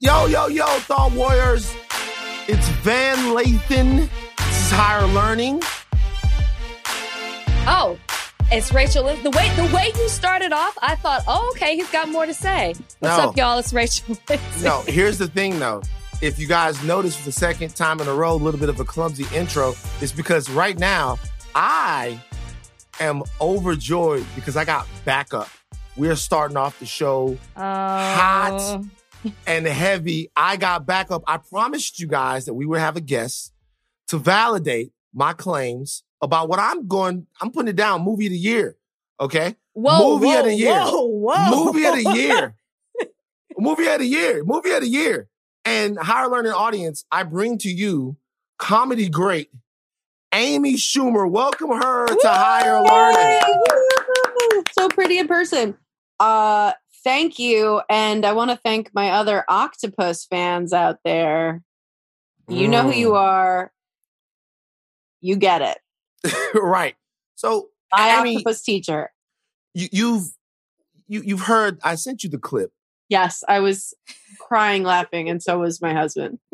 Yo, yo, yo, Thought Warriors. It's Van Lathan. This is Higher Learning. Oh, it's Rachel. The way the way you started off, I thought, oh, okay, he's got more to say. What's No. up, y'all? It's Rachel. No, here's the thing though. If you guys notice for the second time in a row, a little bit of a clumsy intro, it's because right now I am overjoyed because I got backup. We're starting off the show Oh. Hot. And heavy. I got backup. I promised you guys that we would have a guest to validate my claims about what I'm going. I'm putting it down. Movie of the year. Okay. Whoa, movie whoa, of the year. Whoa, whoa. Movie of the year. movie of the year. Movie of the year. And higher learning audience, I bring to you comedy great Amy Schumer. Welcome her to higher learning. So pretty in person. Uh thank you. And I want to thank my other octopus fans out there. You know who Mm. you are. You get it. right. So My Amy- octopus teacher. you, you've you, you've heard. I sent you the clip. Yes, I was crying laughing, and so was my husband.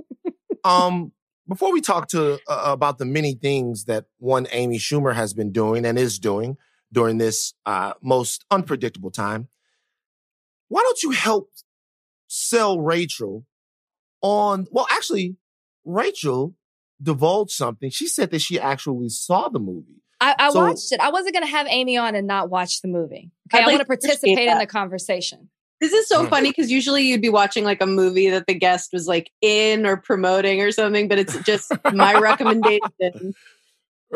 Um, before we talk to uh, about the many things that one Amy Schumer has been doing and is doing during this uh, most unpredictable time, why don't you help sell Rachel on? Well, actually, Rachel divulged something. She said that she actually saw the movie. I, I So- watched it. I wasn't going to have Amy on and not watch the movie. Okay, I'd I want to to participate in the conversation. This is so Mm. funny because usually you'd be watching like a movie that the guest was like in or promoting or something, but it's just my recommendation.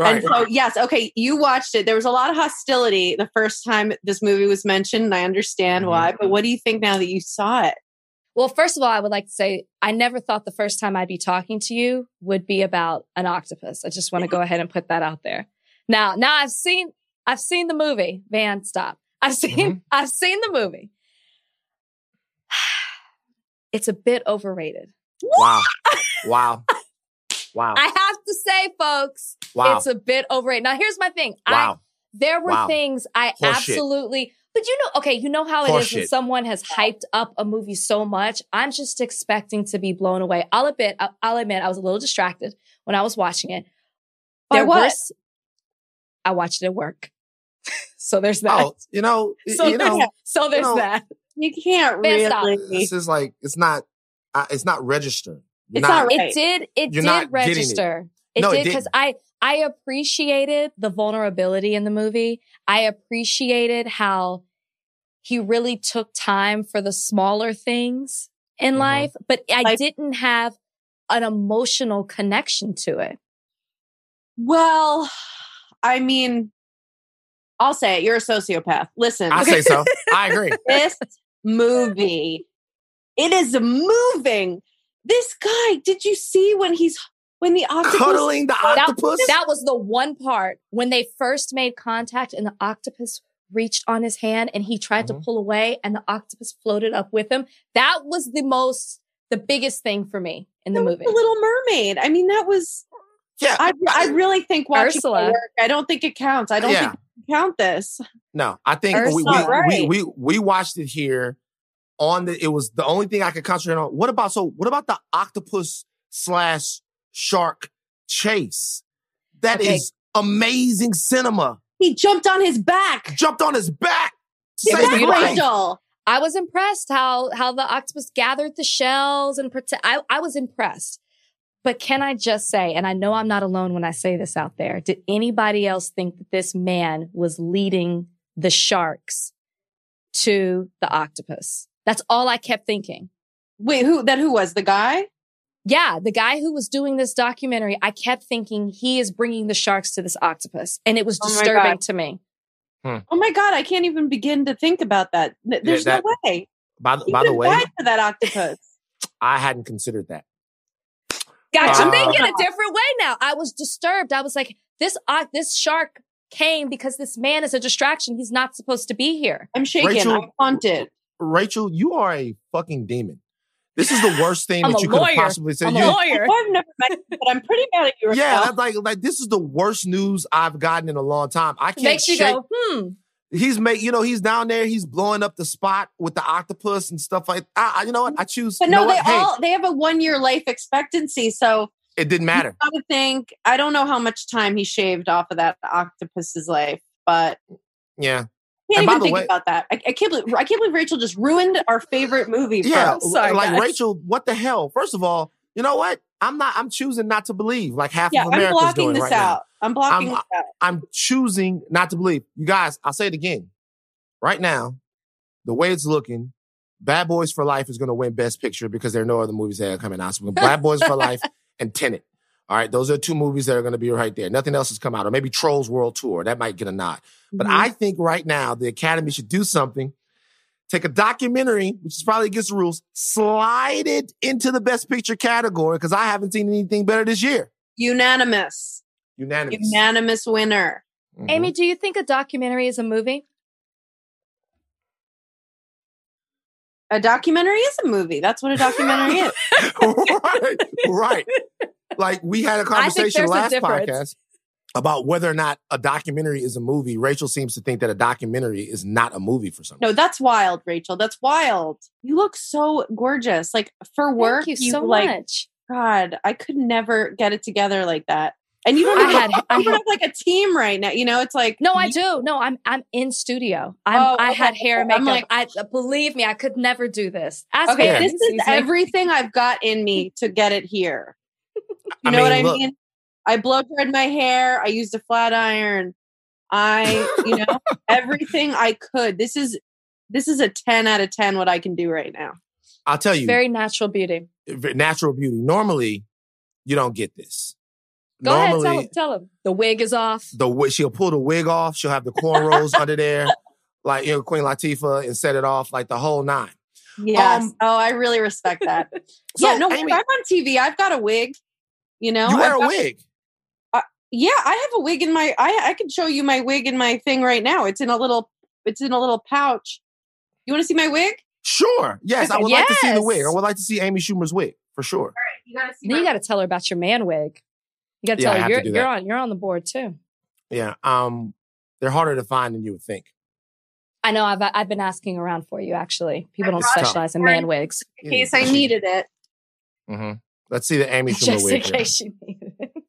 And so, yes, okay, you watched it. There was a lot of hostility the first time this movie was mentioned, and I understand Mhm. why. But what do you think now that you saw it? Well, first of all, I would like to say I never thought the first time I'd be talking to you would be about an octopus. I just want to go ahead and put that out there. Now, now I've seen I've seen the movie. Van, stop. I've seen I've seen the movie. It's a bit overrated. wow, wow, wow, I have to say, folks, wow, it's a bit overrated. Now, here's my thing. I wow. There were Wow. things I Horseshit. absolutely, but you know, okay, you know how it is when someone has hyped up a movie so much. I'm just expecting to be blown away. I'll admit, I'll, I'll admit, I was a little distracted when I was watching it. By There what? were s- I watched it at work, so there's that. Oh, you know, so you there's, know, so there's know, that. You can't Man, stop. really. this is like it's not, uh, it's not registering. You're It's not right. It did. It You're did not getting it. register. It, No, did because. I I appreciated the vulnerability in the movie. I appreciated how he really took time for the smaller things in Mhm. life, but I Like- didn't have an emotional connection to it. Well, I mean, I'll say it. You're a sociopath. Listen, I say so. I agree. this movie, it is moving. This guy, did you see when he's when the octopus Cuddling the That, octopus. that was the one part when they first made contact and the octopus reached on his hand and he tried Mhm. to pull away and the octopus floated up with him. That was the most, the biggest thing for me in the That movie. The Little Mermaid. I mean, that was. yeah. I, I really think watching Ursula. it work. I don't think it counts. I don't Yeah. think you count this. No, I think we, we, right. we, we we watched it here on the. It was the only thing I could concentrate on. What about so? What about the octopus slash shark chase? That is Okay. amazing cinema. He jumped on his back. Jumped on his back. It Saved his beautiful. life. Rachel. I was impressed how, how the octopus gathered the shells and protect. I, I was impressed. But can I just say, and I know I'm not alone when I say this out there, did anybody else think that this man was leading the sharks to the octopus? That's all I kept thinking. Wait, who? That who was the guy? Yeah, the guy who was doing this documentary, I kept thinking he is bringing the sharks to this octopus. And it was Oh disturbing God. to me. Oh my god, I can't even begin to think about that. Th- There's that- no way. By the, He by the could way, die to that octopus. I hadn't considered that. Got you Uh, thinking a different way now. I was disturbed. I was like, this uh, this shark came because this man is a distraction. He's not supposed to be here. I'm shaking. Rachel- I'm haunted. Rachel, you are a fucking demon. This is the worst thing I'm that you could have possibly said. I'm You- a lawyer. I've never met you, but I'm pretty mad at you. yeah, Raquel. that's like like this is the worst news I've gotten in a long time. I can't makes you shake. go, hmm. He's make you know he's down there. He's blowing up the spot with the octopus and stuff like. I, I- you know what? I choose. But you know no, they what? Hey, all they have a one year life expectancy. So it didn't matter. I would think I don't know how much time he shaved off of that octopus's life, but Yeah, I can't And by even the think way- about that. I, I can't believe I can't believe Rachel just ruined our favorite movie. Yeah. Sorry, like guys. Rachel, what the hell? First of all, you know what? I'm not. I'm choosing not to believe like half yeah. of I'm blocking doing this right now. out. I'm blocking I'm- this out. I'm choosing not to believe. You guys, I'll say it again. Right now, the way it's looking, Bad Boys for Life is going to win Best Picture because there are no other movies that are coming out. So Bad Boys for Life and Tenet. All right, those are two movies that are going to be right there. Nothing else has come out, or maybe Trolls World Tour that might get a nod. But Mhm. I think right now the Academy should do something. Take a documentary, which is probably against the rules, slide it into the Best Picture category because I haven't seen anything better this year. unanimous, Unanimous. unanimous winner. Mhm. Amy, do you think a documentary is a movie? A documentary is a movie. That's what a documentary is. right, right. Like we had a conversation there's a last podcast about whether or not a documentary is a movie. Rachel seems to think that a documentary is not a movie for some. No, that's wild, Rachel. That's wild. You look so gorgeous. Like for work, Thank you so like much. God, I could never get it together like that. And you don't I have, had- I you don't had- have like a team right now. You know, it's like No, I do. No, I'm I'm in studio. I'm, Oh, I had hair and I'm like- I believe me, I could never do this. Ask Okay, Amy. this is Sees everything I've got in me to get it here. You I know what I mean, look. mean? I blow dried my hair. I used a flat iron. I, you know, everything I could. This is this is a 10 out of 10 what I can do right now. I'll tell you, Very natural beauty. natural beauty. Normally, you don't get this. Go ahead, Normally, tell him. Tell him. The wig is off. the wi- she'll pull the wig off. She'll have the cornrows under there, like you know Queen Latifah, and set it off like the whole nine. Yes. Um, oh, I really respect that. So, yeah, no, Amy- when I'm on TV. I've got a wig. You know, you wear I've a got- wig. Yeah, I have a wig in my. I I can show you my wig in my thing right now. It's in a little. It's in a little pouch. You want to see my wig? Sure. Yes, I would like to see the wig. I would like to see Amy Schumer's wig for sure. You got to see. Then you got to tell her about your man wig. You got to Yeah, I tell have her you're do you're on you're on the board too. Yeah. Um, they're harder to find than you would think. I know. I've I've been asking around for you. Actually, people I don't specialize in man wigs. in case I needed it. hmm Let's see the Amy Schumer Just in wig. here. case you needed it.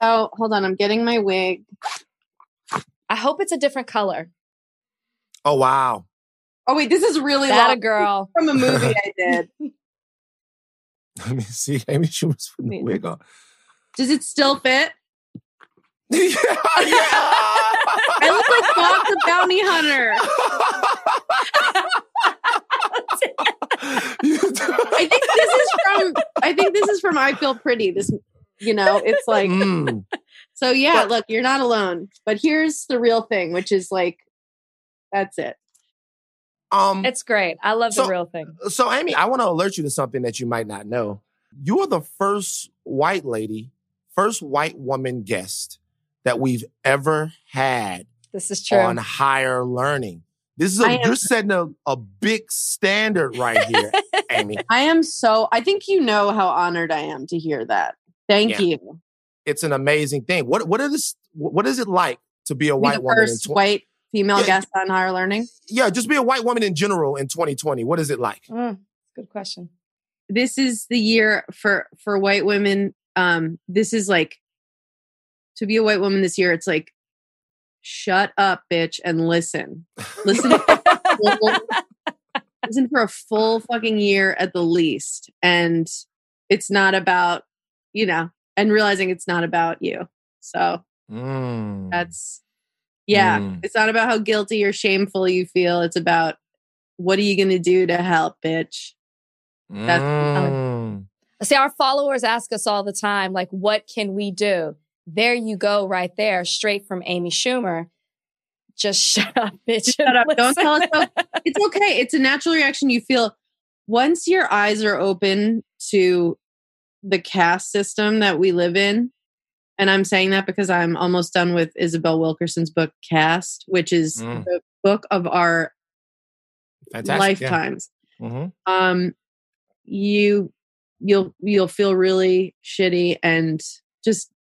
Oh, hold on. I'm getting my wig. I hope it's a different color. Oh wow. Oh wait, this is really That a long. girl. from a movie I did. Let me see. Amy Schumer's putting the wig on. Does it still fit? yeah, yeah. I look like Bob the Bounty Hunter. I think this is from. I think this is from I Feel Pretty. This, you know, it's like Mm. so. Yeah, But- look, you're not alone. But here's the real thing, which is like, that's it. Um, It's great. I love So- the real thing. so Amy, I want to alert you to something that you might not know. You are the first white lady, first white woman guest that we've ever had This is true. on higher learning. This is I a, am- you're setting a, a big standard right here, Amy. I am so. I think you know how honored I am to hear that. Thank Yeah. you. It's an amazing thing. What what is what is it like to be a Be white the woman? In first tw- white female Yeah. guest on higher learning. yeah, just be a white woman in general in 2020. What is it like? Mm, good question. this is the year for for white women um this is like to be a white woman this year it's like shut up bitch and listen listen listen for a full fucking year at the least and it's not about you know and realizing it's not about you so Mm. that's yeah Mm. it's not about how guilty or shameful you feel it's about what are you gonna do to help bitch that's- Mm. See, our followers ask us all the time, like, what can we do? There you go, right there, straight from Amy Schumer. Just shut up, bitch. Shut up. Don't tell us how- it's okay. It's a natural reaction you feel once your eyes are open to the caste system that we live in. And I'm saying that because I'm almost done with Isabel Wilkerson's book Caste which is mm. the book of our Fantastic, lifetimes. Yeah. Mm-hmm. Um, you you'll you'll feel really shitty and just yeah,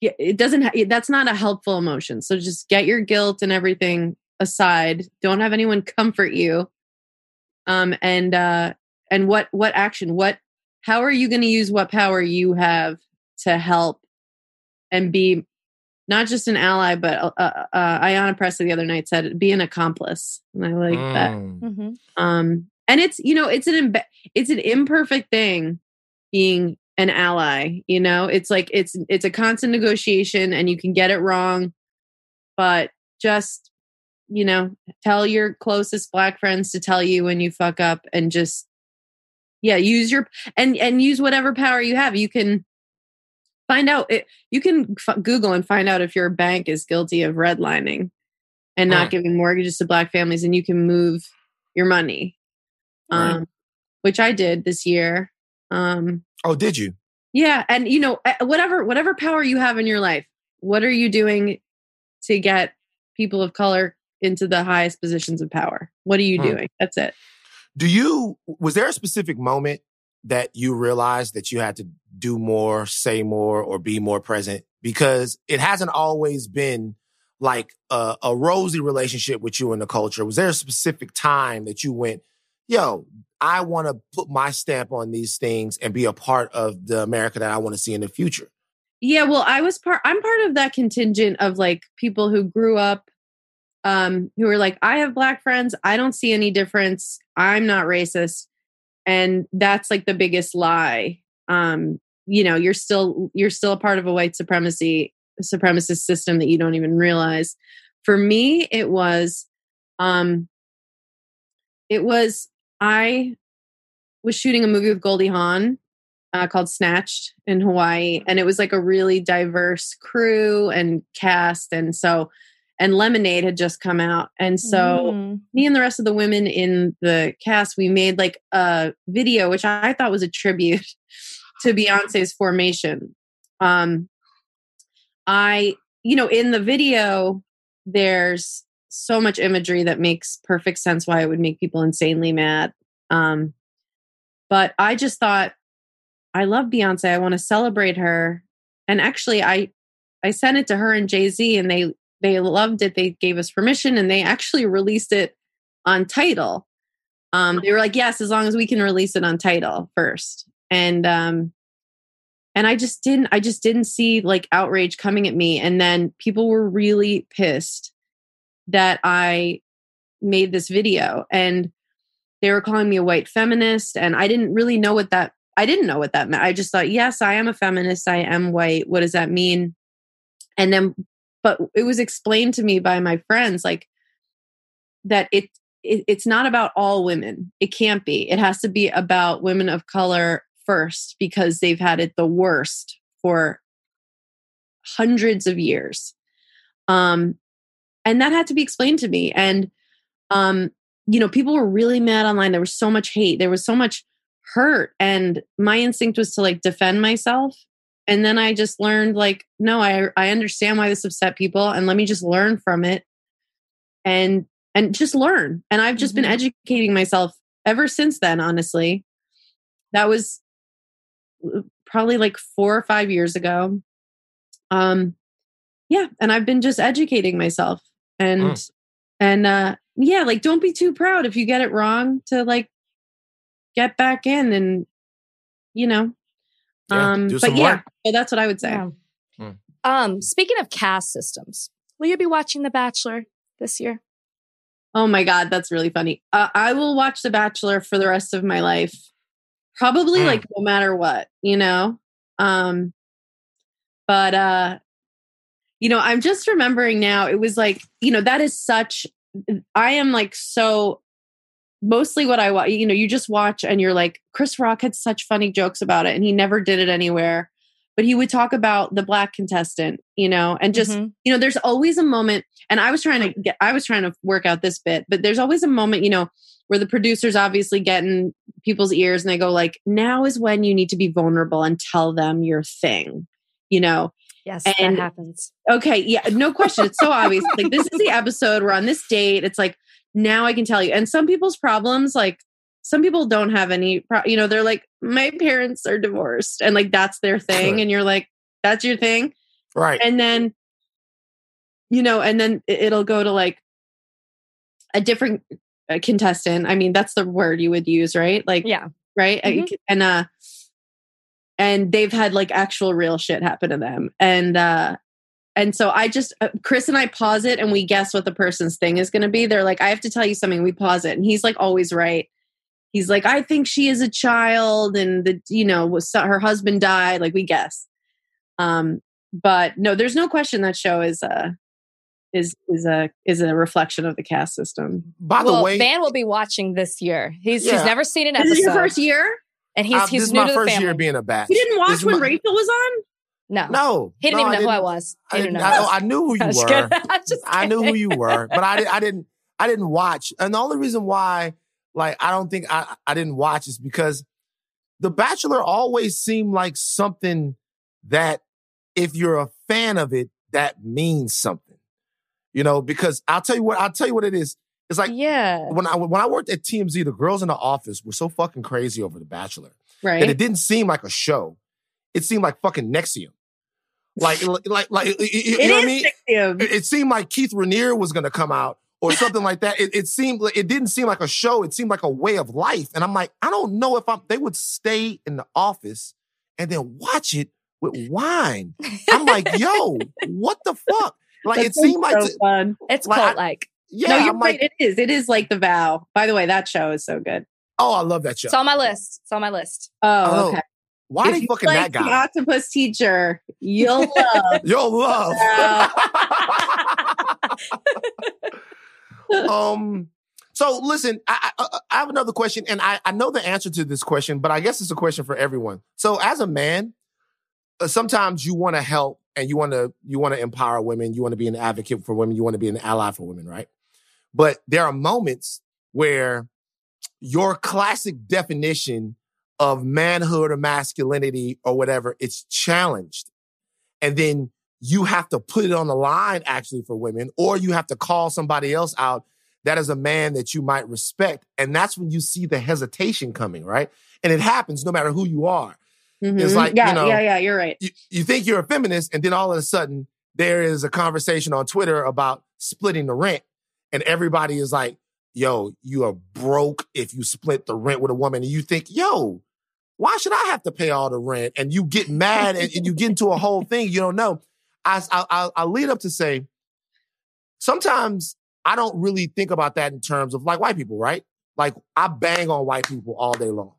it doesn't ha- that's not a helpful emotion. So just get your guilt and everything aside. Don't have anyone comfort you. Um, and uh, and what what action? What how are you going to use what power you have to help and be not just an ally, but uh, uh, uh Ayanna Pressley the other night said, "Be an accomplice," and I like mm. that. Mm-hmm. Um, and it's you know it's an it's an imperfect thing being an ally. You know, it's like it's it's a constant negotiation, and you can get it wrong, but just you know, tell your closest black friends to tell you when you fuck up, and just yeah, use your and and use whatever power you have. You can find out it, you can f- google and find out if your bank is guilty of redlining and not giving mortgages to black families and you can move your money right. um, which i did this year um, oh did you yeah and you know whatever whatever power you have in your life what are you doing to get people of color into the highest positions of power what are you hmm. doing that's it do you was there a specific moment that you realized that you had to do more, say more, or be more present? Because it hasn't always been like a, a, rosy relationship with you and the culture. Was there a specific time that you went, yo, I want to put my stamp on these things and be a part of the America that I want to see in the future? Yeah, well, I was part, I'm part of that contingent of like people who grew up um, who are like, I have black friends. I don't see any difference. I'm not racist and that's like the biggest lie um you know you're still you're still a part of a white supremacy supremacist system that you don't even realize for me it was um it was i was shooting a movie with goldie hawn uh, called snatched in hawaii and it was like a really diverse crew and cast and so and Lemonade had just come out. And so mm. me and the rest of the women in the cast, we made like a video, which I thought was a tribute to Beyonce's formation. Um, I, you know, in the video, there's so much imagery that makes perfect sense why it would make people insanely mad. Um, but I just thought, I love Beyonce. I want to celebrate her. And actually, I I sent it to her and Jay Z, and they they loved it. They gave us permission and they actually released it on Tidal. Um, they were like, yes, as long as we can release it on Tidal first. And um, and I just didn't I just didn't see like outrage coming at me. And then people were really pissed that I made this video and they were calling me a white feminist and I didn't really know what that I didn't know what that meant. I just thought, yes, I am a feminist. I am white. What does that mean? And then but it was explained to me by my friends like that it, it it's not about all women it can't be it has to be about women of color first because they've had it the worst for hundreds of years um and that had to be explained to me. And um you know people were really mad online. There was so much hate. There was so much hurt. And my instinct was to like defend myself. And then i just learned like no i i understand why this upset people and let me just learn from it. And and just learn. And i've just mm-hmm. been educating myself ever since then honestly. That was uh, probably like 4 or 5 years ago. Um yeah. And i've been just educating myself and mm. and uh yeah like don't be too proud if you get it wrong to like get back in and you know yeah, um, but yeah, so that's what I would say. Yeah. Hmm. Um, speaking of caste systems, will you be watching The Bachelor this year? Oh my God, that's really funny. Uh, I will watch The Bachelor for the rest of my life, probably mm. like no matter what, you know. Um, but uh, you know, I'm just remembering now. It was like you know that is such. I am like so mostly what I watch, you know, you just watch and you're like, Chris Rock had such funny jokes about it and he never did it anywhere. but he would talk about the black contestant, you know, and just, Mhm. you know, there's always a moment, and I was trying to get, I was trying to work out this bit, but there's always a moment, you know, where the producers obviously get in people's ears and they go like, now is when you need to be vulnerable and tell them your thing, you know, Yes, And- that happens. Okay, yeah, no question. It's so obvious. Like this is the episode. We're on this date. It's like now I can tell you. And some people's problems, like some people don't have any. Pro- you know, they're like, my parents are divorced, and like that's their thing. Right. And you're like, that's your thing. Right. And then, you know, and then it- it'll go to like a different uh, contestant. I mean, that's the word you would use, right? Like, Yeah. right Mhm. and uh and they've had like actual real shit happen to them. And uh and so i just uh, chris and i pause it and we guess what the person's thing is going to be. They're like i have to tell you something. We pause it and he's like always right. He's like i think she is a child and the you know was her husband died. Like we guess. Um but no there's no question that show is uh is is a is a reflection of the caste system. By well, the way, Van will be watching this year. He's Yeah. he's never seen an episode. this episode, is your first year and he's uh, he's this is new my to the first family. year being a batch. you didn't watch is when my- rachel was on no, No, he didn't no, even know who I didn't- was. I, He didn't, didn't know. I, I knew who you I'm were. I'm just I knew who you were, but I, di- I didn't I didn't watch. And the only reason why, like, I don't think I, I didn't watch is because The Bachelor always seemed like something that if you're a fan of it, that means something. You know, because I'll tell you what, I'll tell you what it is. It's like yeah. when I when I worked at TMZ, the girls in the office were so fucking crazy over The Bachelor right? that it didn't seem like a show. It seemed like fucking NXIVM. Like, like, like, you, you know what I mean? NXIVM. It, it seemed like Keith Raniere was going to come out or something like that. It, it seemed, like- it didn't seem like a show. It seemed like a way of life. And I'm like, I don't know if I'm, they would stay in the office and then watch it with wine. I'm like, yo, what the fuck? Like, That it seemed like, so t- fun. It's Like, cult like. Yeah, no, you're I'm like, right. It is. It is like the vow. By the way, that show is so good. oh, I love that show. It's on my list. It's on my list. Oh, Oh, okay. Why If they you fucking like that the guy? octopus teacher, you'll love. you'll love. um. So listen, I, I I have another question, and I I know the answer to this question, but I guess it's a question for everyone. So as a man, uh, sometimes you want to help and you want to you want to empower women, you want to be an advocate for women, you want to be an ally for women, right? But there are moments where your classic definition of manhood or masculinity or whatever it's challenged, and then you have to put it on the line actually for women, or you have to call somebody else out that is a man that you might respect. And that's when you see the hesitation coming, right? And it happens no matter who you are. Mhm. like, yeah, you know- yeah, yeah. You're right. You, you think you're a feminist, and then all of a sudden there is a conversation on Twitter about splitting the rent. And everybody is like, yo, you are broke if you split the rent with a woman. And you think, yo, why should I have to pay all the rent? And you get mad and, and you get into a whole thing you don't know. I, I, I, lead up to say, sometimes I don't really think about that in terms of like white people, right? Like I bang on white people all day long.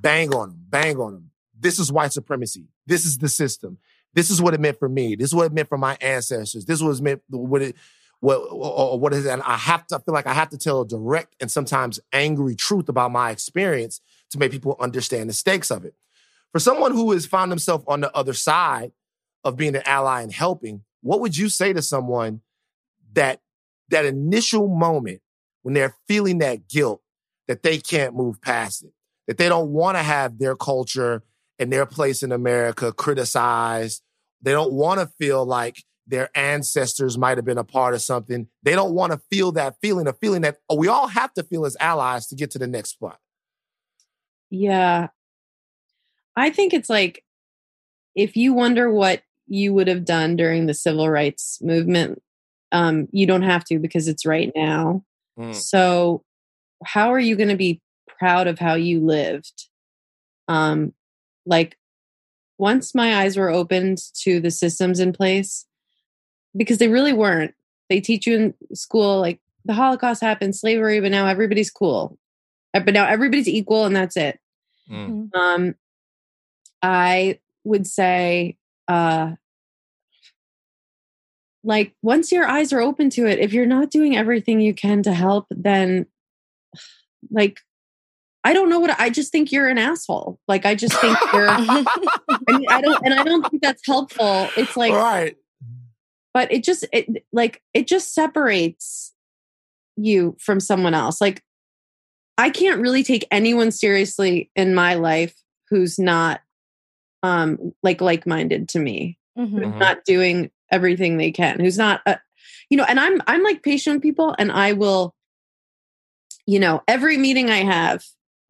Bang on them, bang on them. This is white supremacy. This is the system. This is what it meant for me. This is what it meant for my ancestors. This was meant what it what or what is it? And I have to I feel like I have to tell a direct and sometimes angry truth about my experience to make people understand the stakes of it. For someone who has found themselves on the other side of being an ally and helping, what would you say to someone that that initial moment when they're feeling that guilt that they can't move past it, that they don't want to have their culture and their place in America criticized. They don't want to feel like their ancestors might have been a part of something. They don't want to feel that feeling, a feeling that oh, we all have to feel as allies to get to the next spot. Yeah. I think it's like if you wonder what you would have done during the civil rights movement, um, you don't have to because it's right now. Mm. So, how are you going to be proud of how you lived? Um, like, once my eyes were opened to the systems in place, because they really weren't. They teach you in school, like, the Holocaust happened, slavery, but now everybody's cool. Uh, But now everybody's equal, and that's it. Mm. Um, I would say, uh, like once your eyes are open to it, if you're not doing everything you can to help, then like I don't know what I just think you're an asshole. Like I just think you're I mean, I don't, and I don't think that's helpful. It's like, right. But it just, it like, it just separates you from someone else. Like, I can't really take anyone seriously in my life who's not, um, like like-minded to me, Mhm. who's not doing everything they can, who's not, uh, you know. And I'm, I'm like patient with people, and I will, you know, every meeting I have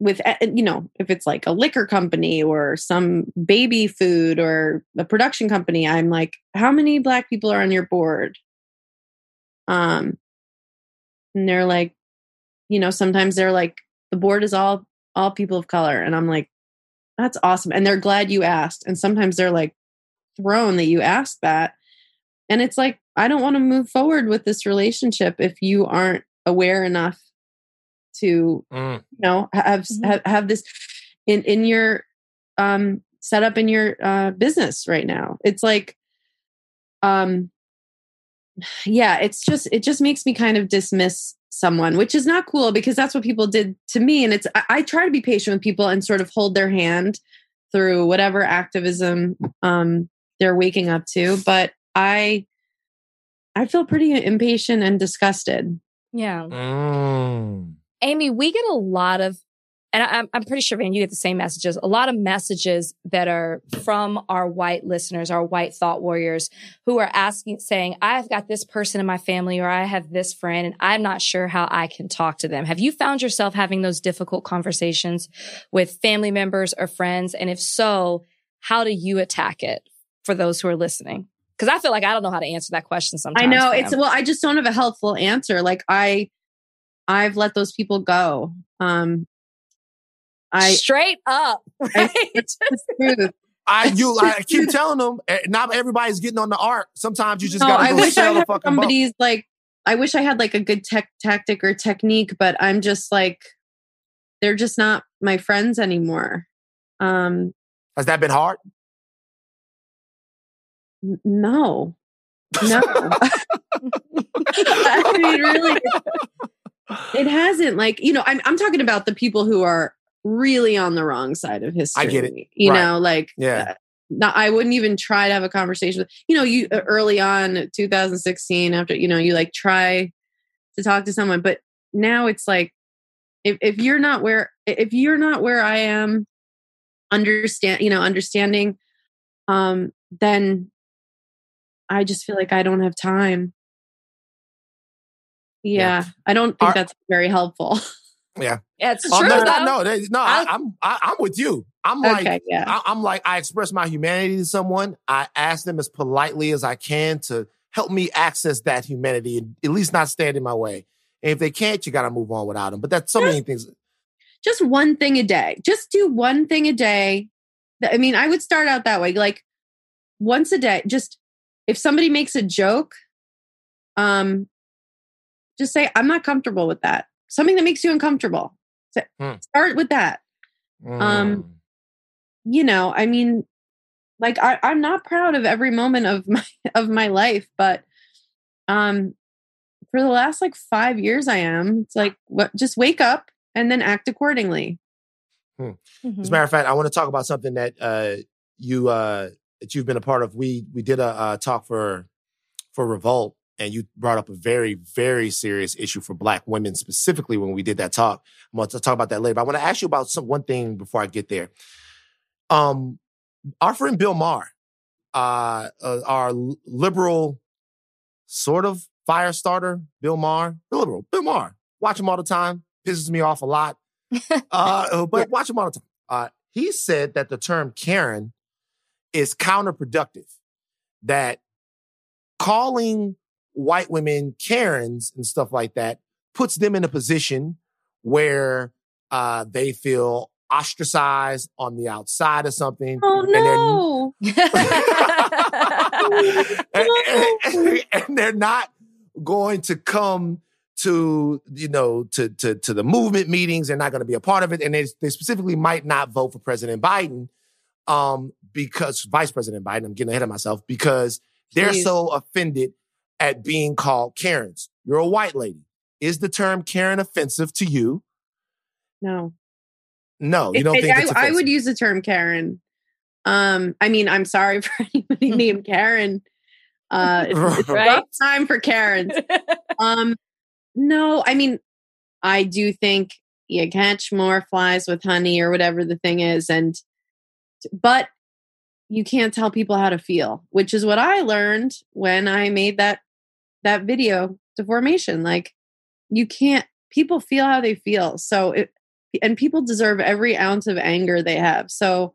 with uh, you know if it's like a liquor company or some baby food or a production company i'm like how many black people are on your board? Um and they're like you know sometimes they're like the board is all all people of color. And i'm like that's awesome. And they're glad you asked. And sometimes they're like thrown that you asked that. And it's like i don't want to move forward with this relationship if you aren't aware enough to Mm. you know have Mhm. have, have this in in your um set up in your uh business right now it's like um yeah it's just it just makes me kind of dismiss someone which is not cool because that's what people did to me and it's I, I try to be patient with people and sort of hold their hand through whatever activism um they're waking up to but i i feel pretty impatient and disgusted Yeah. Mm. Amy, we get a lot of, and I'm, I'm pretty sure, Van, you get the same messages, a lot of messages that are from our white listeners, our white thought warriors who are asking, saying, I've got this person in my family or I have this friend and I'm not sure how I can talk to them. Have you found yourself having those difficult conversations with family members or friends? And if so, how do you attack it for those who are listening? Because I feel like I don't know how to answer that question sometimes. I know it's well, I just don't have a helpful answer. Like I, I've let those people go. Um, I straight up, right? it's the truth. I you I keep telling them eh, not everybody's getting on the ark. Sometimes you just No, gotta I go wish I sell a had fucking boat. somebody's like. I wish I had like a good tech tactic or technique, but I'm just like, they're just not my friends anymore. Um, Has that been hard? n- no, no. I mean, really, it hasn't. Like, you know, I'm I'm talking about the people who are really on the wrong side of history. I get it. You Right. know, like Yeah. uh, not, I wouldn't even try to have a conversation with you know you uh, early on 2016 after you know you like try to talk to someone, but now it's like if if you're not where if you're not where I am, understand you know understanding, um, then I just feel like I don't have time. Yeah, I don't think Are- that's very helpful. Yeah, it's Oh, true. no, though. no, no, no. I, I- I'm I, I'm with you. I'm like okay, yeah. I, I'm like I express my humanity to someone. I ask them as politely as I can to help me access that humanity and at least not stand in my way. And if they can't, you got to move on without them. But that's so many things. just one thing a day. Just do one thing a day. I mean, I would start out that way, like once a day. Just if somebody makes a joke, um, just say, "I'm not comfortable with that." Something that makes you uncomfortable. So Hmm. Start with that. Um, You know, I mean, like I, I'm not proud of every moment of my of my life, but um, for the last like five years, I am. It's like what? Just wake up and then act accordingly. Mhm. As a matter of fact, I want to talk about something that uh, you uh, that you've been a part of. We we did a uh, talk for for Revolt, and you brought up a very very serious issue for Black women specifically when we did that talk. I'm going to talk about that later. But I want to ask you about some one thing before I get there. Um, our friend Bill Maher, uh, uh, our liberal sort of fire starter, Bill Maher, the liberal Bill Maher. Watch him all the time. Pisses me off a lot. uh, but watch him all the time. Uh, he said that the term Karen is counterproductive. That calling white women Karens and stuff like that puts them in a position where uh, they feel ostracized on the outside of something. Oh and they're- no! and, and- and they're not going to come to you know to to to the movement meetings. They're not going to be a part of it, and they they specifically might not vote for President Biden, um, because Vice President Biden. I'm getting ahead of myself because they're so offended at being called Karens. You're a white lady. Is the term Karen offensive to you? No. No, you don't it- think I, it's I offensive. would use the term Karen. Um, I mean, I'm sorry for anybody named Karen. Uh, it's, it's Right. time for Karens. Um, no, I mean, I do think you catch more flies with honey or whatever the thing is, and but you can't tell people how to feel, which is what I learned when I made that that video to formation. Like, you can't. People feel how they feel, so it and people deserve every ounce of anger they have. So,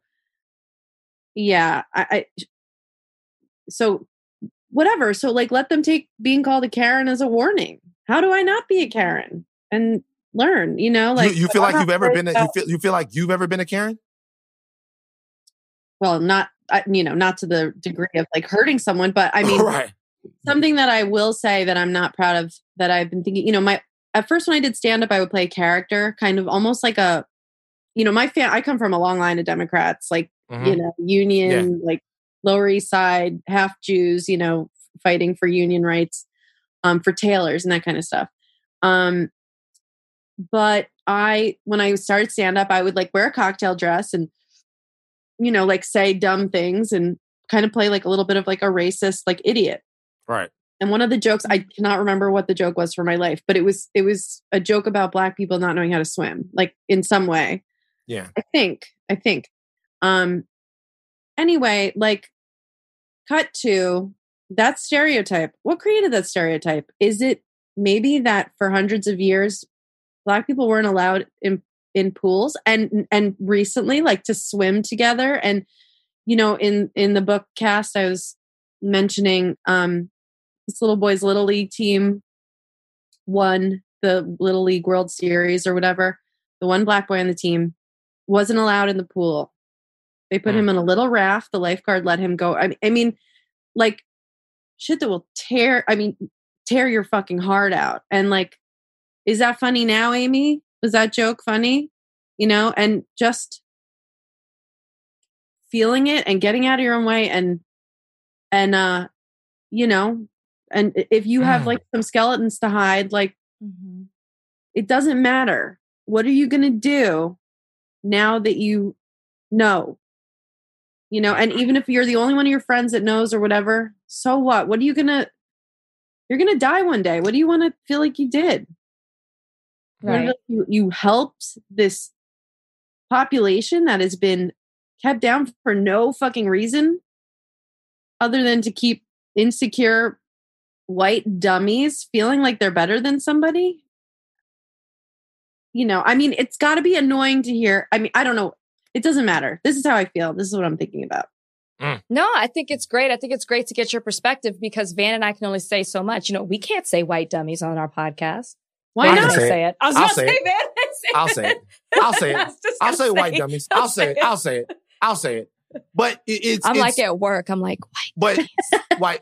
yeah, I, I so whatever. So like let them take being called a Karen as a warning. How do I not be a Karen and learn, you know, like you, you feel like you've ever been a, you feel you feel like you've ever been a Karen? well, not you know, not to the degree of like hurting someone, but I mean right. something that I will say that I'm not proud of that I've been thinking, you know, my at first when I did stand up I would play a character, kind of almost like a you know, my fan I come from a long line of Democrats, like Mhm. you know, union, like Lower East Side, half Jews, you know, fighting for union rights, um, for tailors and that kind of stuff. Um, but I, when I started stand up, I would like wear a cocktail dress and, you know, like say dumb things and kind of play like a little bit of like a racist, like idiot. Right. And one of the jokes, I cannot remember what the joke was for my life, but it was, it was a joke about black people not knowing how to swim, like in some way. Yeah. I think. I think. Um anyway, like cut to that stereotype. What created that stereotype? Is it maybe that for hundreds of years black people weren't allowed in in pools and and recently like to swim together and you know in in the book Caste I was mentioning um this little boy's little league team won the little league world series or whatever the one black boy on the team wasn't allowed in the pool. They put Hmm. him in a little raft. The lifeguard let him go. I, I mean, like shit that will tear. I mean, tear your fucking heart out. And like, is that funny now, Amy? Was that joke funny? You know, and just feeling it and getting out of your own way and and uh, you know, and if you have Mm. like some skeletons to hide, like Mhm. it doesn't matter. What are you going to do now that you know? You know, and even if you're the only one of your friends that knows or whatever, so what? What are you going to You're going to die one day. What do you want to feel like you did? You Right. You, you helped this population that has been kept down for no fucking reason other than to keep insecure white dummies feeling like they're better than somebody you know i mean it's got to be annoying to hear i mean i don't know it doesn't matter this is how i feel this is what i'm thinking about mm. No, I think it's great. I think it's great to get your perspective because Van and I can only say so much. You know, we can't say white dummies on our podcast. Why I Van can not can say say it. I was I'll say say it. Van. say I'll say it. I'll say it. I'll gonna say white dummies. I'll I'll say it. I'll say it. I'll say it. But it, it's I'm it's, like at work. I'm like, white. but white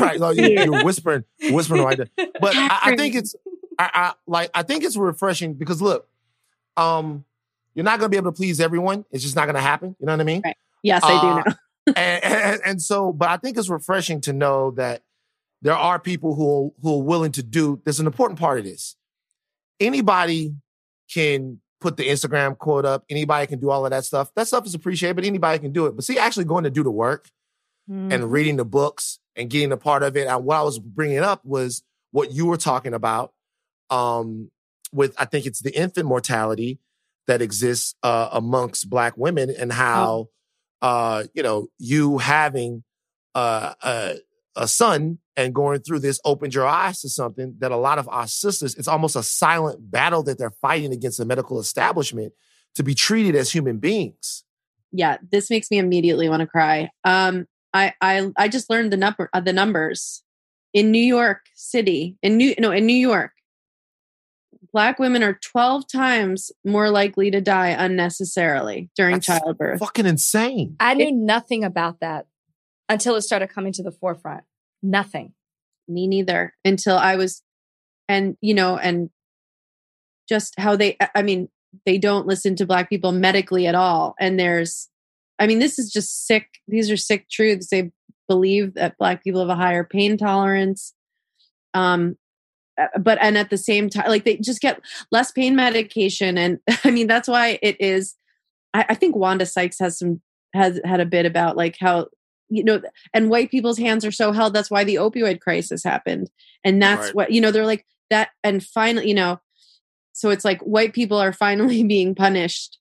right. No, you, you're whispering, whispering right there. But I, I think it's I, I like I think it's refreshing because look, um, you're not gonna be able to please everyone. It's just not gonna happen. You know what I mean? Right. yes i do Uh, know and, and and so, but I think it's refreshing to know that there are people who who are willing to do. There's an important part of this. Anybody can put the Instagram quote up. Anybody can do all of that stuff. That stuff is appreciated, but anybody can do it. But see, actually going to do the work Mm. and reading the books and getting a part of it. And what I was bringing up was what you were talking about um, with, I think it's the infant mortality that exists uh, amongst Black women and how, uh, you know, you having uh, a, a son and going through this opened your eyes to something that a lot of our sisters, it's almost a silent battle that they're fighting against the medical establishment to be treated as human beings. yeah this makes me immediately want to cry um i i i just learned the number uh, the numbers in new york city in new no in new york black women are 12 times more likely to die unnecessarily during That's childbirth Fucking insane. I knew nothing about that until it started coming to the forefront. Nothing. me neither until i was and you know and just how they i mean they don't listen to black people medically at all and there's i mean this is just sick these are sick truths they believe that black people have a higher pain tolerance um but and at the same time like they just get less pain medication and i mean that's why it is i, I think wanda sykes has some has had a bit about like how you know and white people's hands are so held that's why the opioid crisis happened and that's right. what you know they're like that and finally you know so it's like white people are finally being punished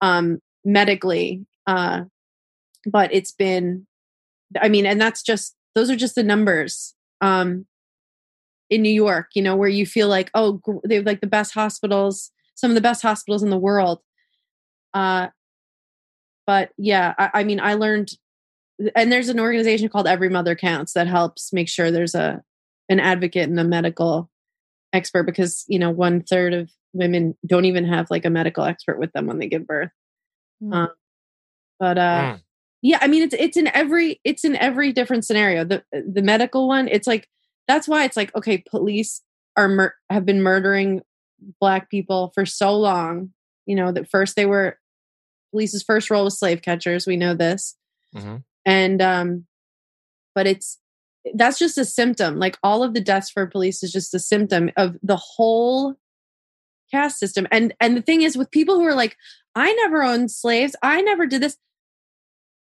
um medically uh but it's been i mean and that's just those are just the numbers um in new york you know where you feel like oh they have like the best hospitals some of the best hospitals in the world uh but yeah I, I mean i learned and there's an organization called every mother counts that helps make sure there's a an advocate and a medical expert because you know one third of women don't even have like a medical expert with them when they give birth mm. um, but uh mm. yeah i mean it's it's in every it's in every different scenario the the medical one it's like that's why it's like okay police are mur- have been murdering black people for so long you know that first they were police's first role was slave catchers we know this mm-hmm. And um but it's that's just a symptom. Like all of the deaths for police is just a symptom of the whole caste system. And and the thing is with people who are like i never owned slaves. I never did this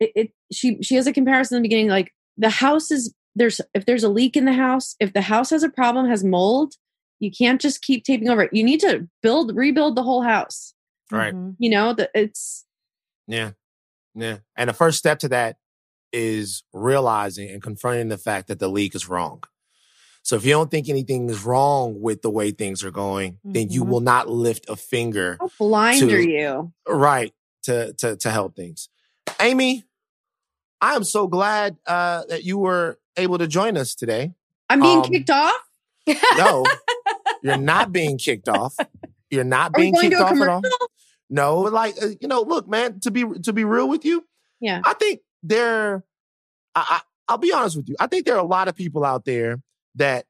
it, it she she has a comparison in the beginning like the house is there's if there's a leak in the house if the house has a problem has mold you can't just keep taping over it. You need to build rebuild the whole house. Right. You know that it's yeah. Yeah. And the first step to that is realizing and confronting the fact that the leak is wrong so if you don't think anything is wrong with the way things are going, mm-hmm. then you mm-hmm. will not lift a finger. How blind to, are you? Right. To to to help things. Amy, I am so glad uh, that you were able to join us today. I'm being um, kicked off? no, you're not being kicked off. You're not being kicked off at all. No, like uh, you know, look, man. To be to be real with you, yeah, I think there. I, I I'll be honest with you. I think there are a lot of people out there that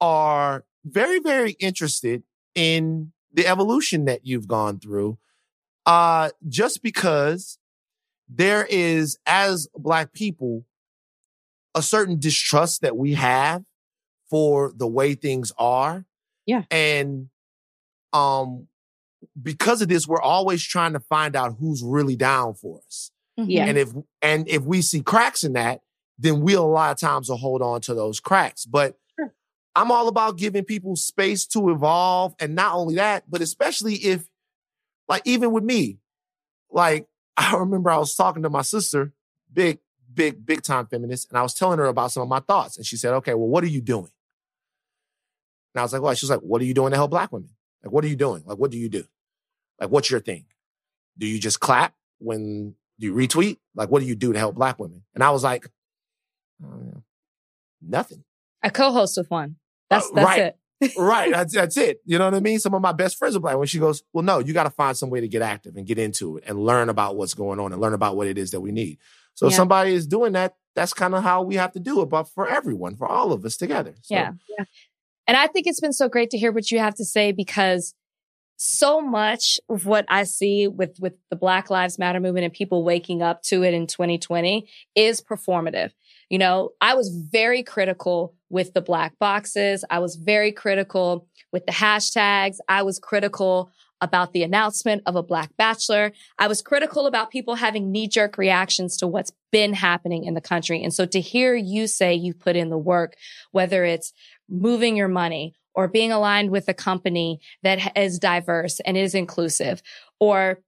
are very, very interested in the evolution that you've gone through. Uh, just because there is, as Black people, a certain distrust that we have for the way things are. Yeah. And, um, because of this, we're always trying to find out who's really down for us. Yeah. And if, and if we see cracks in that, then we'll a lot of times will hold on to those cracks. But sure. I'm all about giving people space to evolve. And not only that, but especially if, like, even with me, like, I remember I was talking to my sister, big, big, big time feminist, and I was telling her about some of my thoughts. And she said, okay, well, what are you doing? And I was like, well, she was like, what are you doing to help black women? Like, what are you doing? Like, what do you do? Like, what's your thing? Do you just clap when do you retweet? Like, what do you do to help black women? And I was like, Oh, Nothing. I co-host with one. That's uh, that's right. it. right. That's that's it. You know what I mean? Some of my best friends are black. When she goes, well, no, you got to find some way to get active and get into it and learn about what's going on and learn about what it is that we need. So yeah. if somebody is doing that, that's kind of how we have to do it, but for everyone, for all of us together. So. Yeah. yeah. And I think it's been so great to hear what you have to say because so much of what I see with, with the Black Lives Matter movement and people waking up to it in 2020 is performative. You know, I was very critical with the black boxes. I was very critical with the hashtags. I was critical about the announcement of a black bachelor. I was critical about people having knee jerk reactions to what's been happening in the country. And so to hear you say you put in the work, whether it's moving your money or being aligned with a company that is diverse and is inclusive or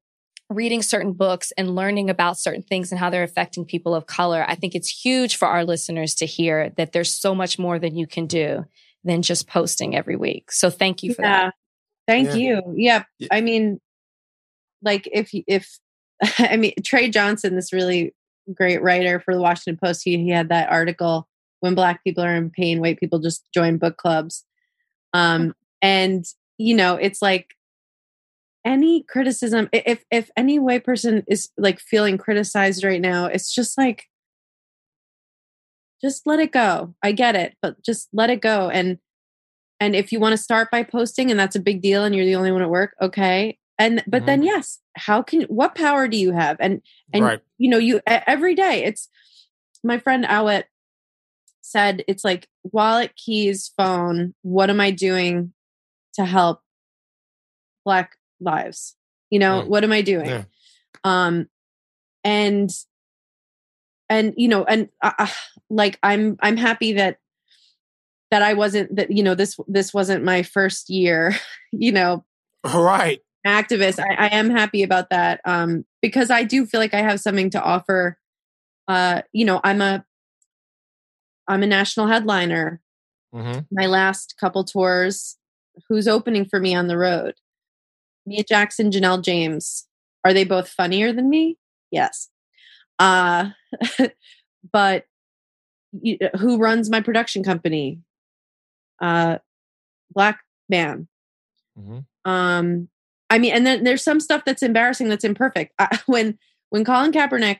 reading certain books and learning about certain things and how they're affecting people of color, I think it's huge for our listeners to hear that there's so much more than you can do than just posting every week. So thank you for yeah. that. Thank yeah. you. Yeah. yeah. I mean, like if, if, I mean, Tre Johnson, this really great writer for the Washington Post, he, he had that article when black people are in pain, white people just join book clubs. Um, and you know, it's like any criticism if if any white person is like feeling criticized right now it's just like just let it go. I get it but just let it go. And and if you want to start by posting and that's a big deal and you're the only one at work okay. And but mm-hmm. then yes how can what power do you have? And and right. you know you every day it's my friend Awet said it's like wallet keys phone what am i doing to help black lives you know mm. what am i doing yeah. um and and you know and uh, uh, like i'm i'm happy that that i wasn't that you know this this wasn't my first year you know right activist I, I am happy about that um because i do feel like i have something to offer uh you know i'm a i'm a national headliner. Mm-hmm. my last couple tours who's opening for me on the road? Mia jackson janelle james. Are they both funnier than me? Yes. Uh but you, who runs my production company? Uh black man. Mm-hmm. um i mean and then there's some stuff that's embarrassing that's imperfect. I, when when colin kaepernick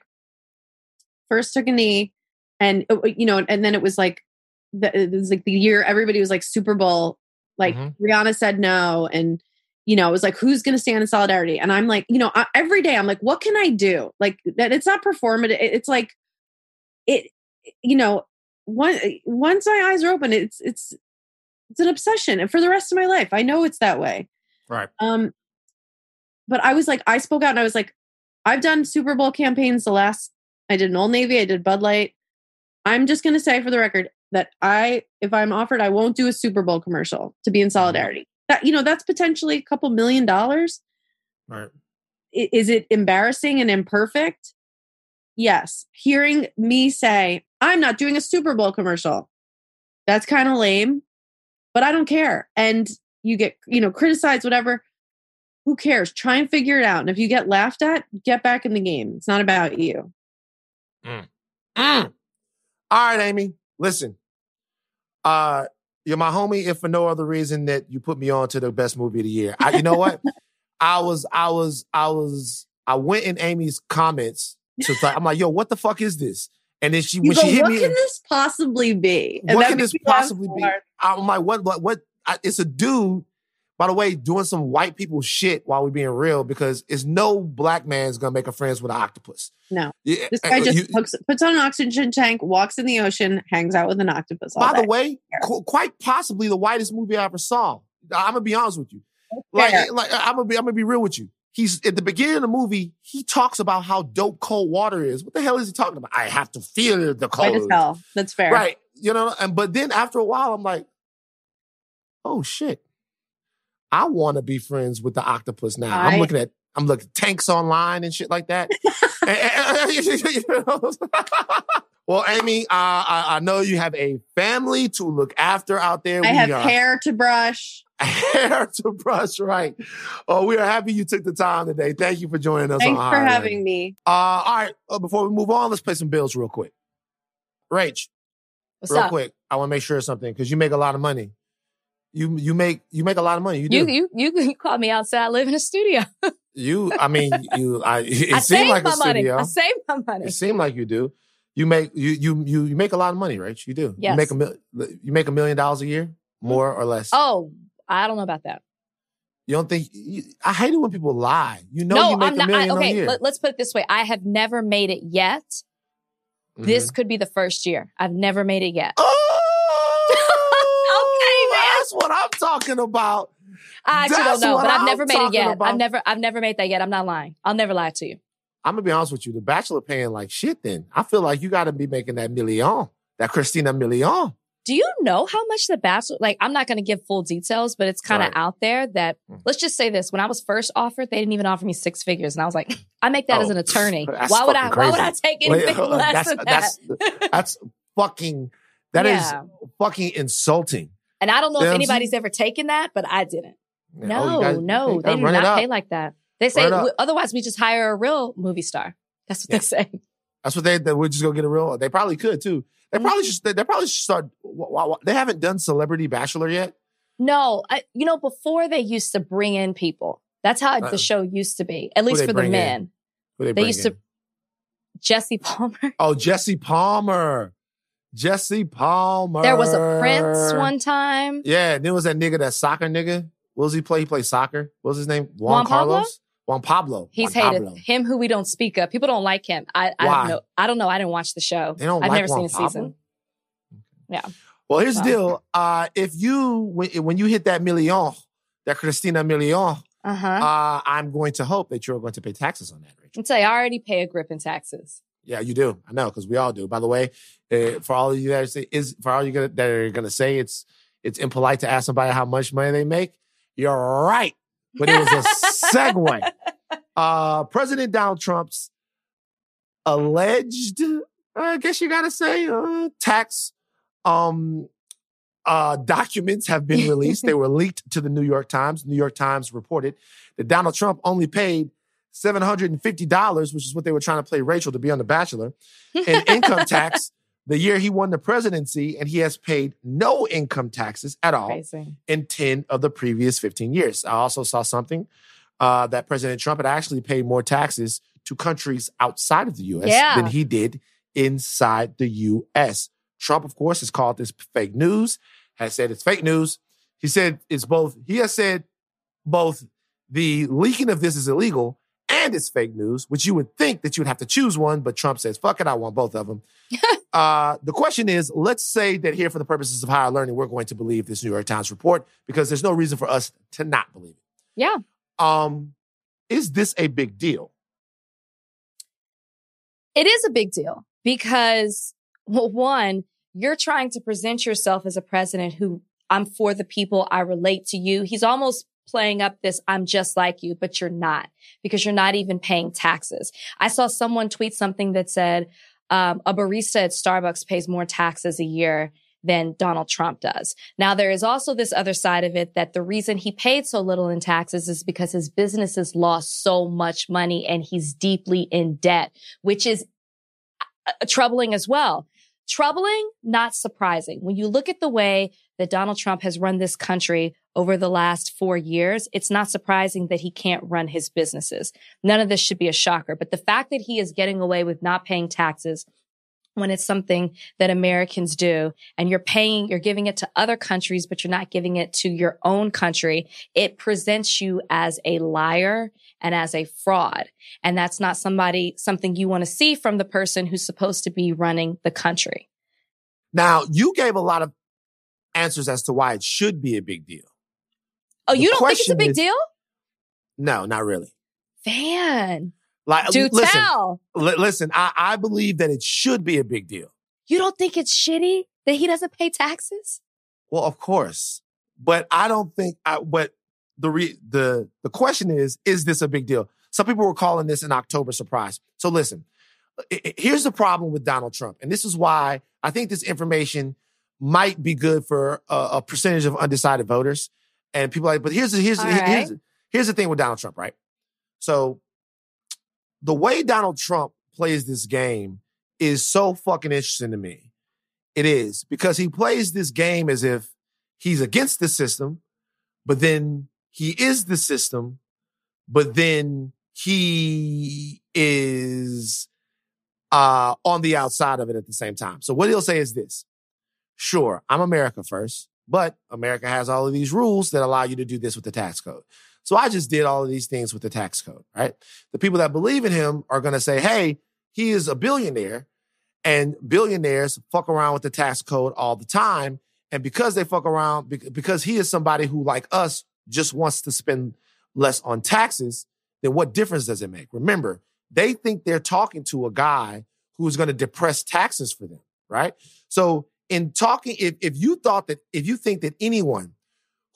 first took a knee and uh, you know and then it was like the, it was like the year everybody was like super bowl like mm-hmm. rihanna said no and you know, it was like, who's going to stand in solidarity? And I'm like, you know, I, every day I'm like, what can I do? Like that it's not performative. It's like it, you know, one, once my eyes are open, it's, it's, it's an obsession. And for the rest of my life, I know it's that way. Right. Um, but I was like, I spoke out and I was like, I've done Super Bowl campaigns the last, I did an Old Navy, I did Bud Light. I'm just going to say for the record that I, if I'm offered, I won't do a Super Bowl commercial to be in mm-hmm. solidarity. That you know that's potentially a couple million dollars. Right. Is it embarrassing and imperfect? Yes. Hearing me say i'm not doing a super bowl commercial that's kind of lame but i don't care. And you get you know criticized whatever. Who cares? Try and figure it out. And if you get laughed at get back in the game. It's not about you. Mm. Mm. All right amy listen uh you're my homie, if for no other reason that you put me on to the best movie of the year. I, you know what? I was, I was, I was, I went in Amy's comments to like, I'm like, yo, what the fuck is this? And then she, you when go, she hit what me, can this possibly be? And what can this possibly be? I'm like, what, what, what? I, it's a dude by the way, doing some white people shit while we're being real because it's no black man's gonna make a friends with an octopus. No. Yeah, this eh, guy eh, just you, hooks, puts on an oxygen tank, walks in the ocean, hangs out with an octopus. by the way, qu- quite possibly the whitest movie I ever saw. I'm gonna be honest with you. Like, like I'm gonna be, I'm gonna be real with you. He's at the beginning of the movie. He talks about how dope cold water is. What the hell is he talking about? I have to feel the cold. White as hell. That's fair, right? You know. And but then after a while, I'm like, oh shit I want to be friends with the octopus now. I, am looking at I'm looking tanks online and shit like that. well, Amy, uh, I, I, know you have a family to look after out there. I we have are, hair to brush. Hair to brush, right? Oh, we are happy you took the time today. Thank you for joining us. Thanks for having me. Uh, all right, uh, before we move on, let's pay some bills real quick. Rach, What's real up? quick, I want to make sure of something because you make a lot of money. You you make you make a lot of money. You do. You you you, call me outside. I live in a studio. you, I mean, you. I it I seemed like a money. studio. I save my money. It seemed like you do. You make you you you you make a lot of money, right? You do. Yes. You make a mil, you make a million dollars a year, mm-hmm. more or less. Oh, I don't know about that. You don't think? You, I hate it when people lie. You know, no, you make I'm not. a million I, okay, a year. Let, us put it this way: I have never made it yet. Mm-hmm. This could be the first year. I've never made it yet. Oh! That's what I'm talking about. I actually That's don't know, but I've never made it yet. About. I've never, I've never made that yet. I'm not lying. I'll never lie to you. I'm gonna be honest with you. The Bachelor paying like shit. Then I feel like you got to be making that million, that Christina Milian. Do you know how much the Bachelor? Like, I'm not going to give full details, but it's kind of right. out there that. Mm. Let's just say this: when I was first offered, they didn't even offer me six figures, and I was like, I make that oh, as an attorney. Why would I? Crazy. Why would I take anything Wait, less that's, than that's, that? That's fucking. That yeah. is fucking insulting. And I don't know if anybody's ever taken that, but I didn't. Yeah, no, oh, guys, no, they do not pay like that. They say otherwise we just hire a real movie star. That's what yeah. they say. That's what they. That we're just gonna get a real. They probably could too. They probably mm-hmm. should. They probably should start. They haven't done Celebrity Bachelor yet. No, I, you know before they used to bring in people. That's how uh, the show used to be. At least for the men. they, they used in? to. Jesse Palmer. Oh, Jesse Palmer. Jesse Palmer. There was a Prince one time. Yeah, and then was that nigga, that soccer nigga. What was he play? He played soccer. What was his name? Juan, Juan Carlos. Pablo? Juan Pablo. He's Juan hated. Pablo. Him who we don't speak of. People don't like him. I, I don't know. I don't know. I didn't watch the show. They don't I've like never Juan seen a season. Yeah. Well, here's the deal. Uh, if you when, when you hit that million, that Christina Milian, uh-huh. uh, I'm going to hope that you're going to pay taxes on that. Rachel. I'd say I already pay a grip in taxes. Yeah, you do. I know because we all do. By the way, uh, for all of you that are say, is for all you gonna, that are going to say it's it's impolite to ask somebody how much money they make. You're right, but it was a segue. Uh, President Donald Trump's alleged, I guess you got to say, uh, tax um, uh, documents have been released. they were leaked to the New York Times. New York Times reported that Donald Trump only paid $750, which is what they were trying to play Rachel to be on The Bachelor, and income tax the year he won the presidency, and he has paid no income taxes at all Amazing. in 10 of the previous 15 years. I also saw something uh, that President Trump had actually paid more taxes to countries outside of the US yeah. than he did inside the US. Trump, of course, has called this fake news, has said it's fake news. He said it's both, he has said both the leaking of this is illegal and it's fake news, which you would think that you would have to choose one, but Trump says, fuck it, I want both of them. uh, the question is, let's say that here for the purposes of higher learning, we're going to believe this New York Times report because there's no reason for us to not believe it. Yeah. Um, is this a big deal? It is a big deal because well, one, you're trying to present yourself as a president who I'm for the people. I relate to you. He's almost playing up this, I'm just like you, but you're not because you're not even paying taxes. I saw someone tweet something that said, um, a barista at Starbucks pays more taxes a year than Donald Trump does. Now, there is also this other side of it that the reason he paid so little in taxes is because his businesses lost so much money and he's deeply in debt, which is uh, troubling as well. Troubling, not surprising. When you look at the way that Donald Trump has run this country over the last four years, it's not surprising that he can't run his businesses. None of this should be a shocker. But the fact that he is getting away with not paying taxes when it's something that Americans do and you're paying, you're giving it to other countries, but you're not giving it to your own country, it presents you as a liar and as a fraud. And that's not somebody, something you want to see from the person who's supposed to be running the country. Now, you gave a lot of answers as to why it should be a big deal. Oh, the you don't think it's a big is, deal? No, not really. Van. Like, Do listen, tell. Listen, I, I believe that it should be a big deal. You don't think it's shitty that he doesn't pay taxes? Well, of course, but I don't think. I, but the re, the the question is, is this a big deal? Some people were calling this an October surprise. So listen, here's the problem with Donald Trump, and this is why I think this information might be good for a, a percentage of undecided voters. And people like, but here's the, here's, right. here's, here's the thing with Donald Trump, right? So the way Donald Trump plays this game is so fucking interesting to me. It is because he plays this game as if he's against the system, but then he is the system, but then he is uh, on the outside of it at the same time. So what he'll say is this. Sure, I'm America first. But America has all of these rules that allow you to do this with the tax code. So I just did all of these things with the tax code, right? The people that believe in him are going to say, hey, he is a billionaire and billionaires fuck around with the tax code all the time. And because they fuck around, because he is somebody who, like us, just wants to spend less on taxes, then what difference does it make? Remember, they think they're talking to a guy who's going to depress taxes for them, right? So in talking, if, if you thought that, if you think that anyone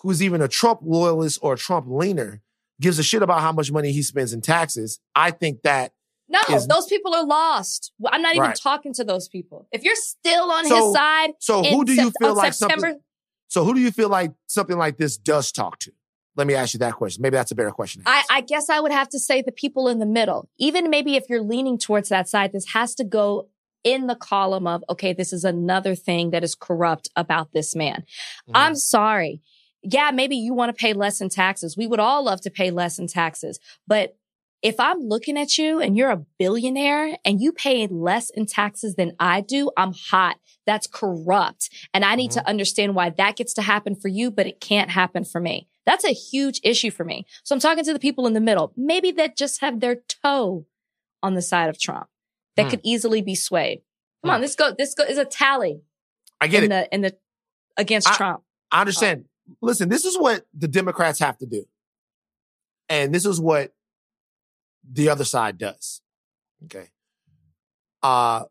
who's even a Trump loyalist or a Trump leaner gives a shit about how much money he spends in taxes, I think that. No, is, those people are lost. I'm not even right. talking to those people. If you're still on so, his side, so who do you feel like September, something? So who do you feel like something like this does talk to? Let me ask you that question. Maybe that's a better question. I, I, guess I would have to say the people in the middle. Even maybe if you're leaning towards that side, this has to go in the column of, okay, this is another thing that is corrupt about this man. Mm-hmm. I'm sorry. Yeah, maybe you want to pay less in taxes. We would all love to pay less in taxes. But if I'm looking at you and you're a billionaire and you pay less in taxes than I do, I'm hot. That's corrupt. And I need mm-hmm. to understand why that gets to happen for you, but it can't happen for me. That's a huge issue for me. So I'm talking to the people in the middle, maybe that just have their toe on the side of Trump that hmm. could easily be swayed. Come hmm. on, this go this go is a tally. I get in it. The, in the against I, Trump. I understand. Oh. Listen, this is what the Democrats have to do. And this is what the other side does. Okay. Uh,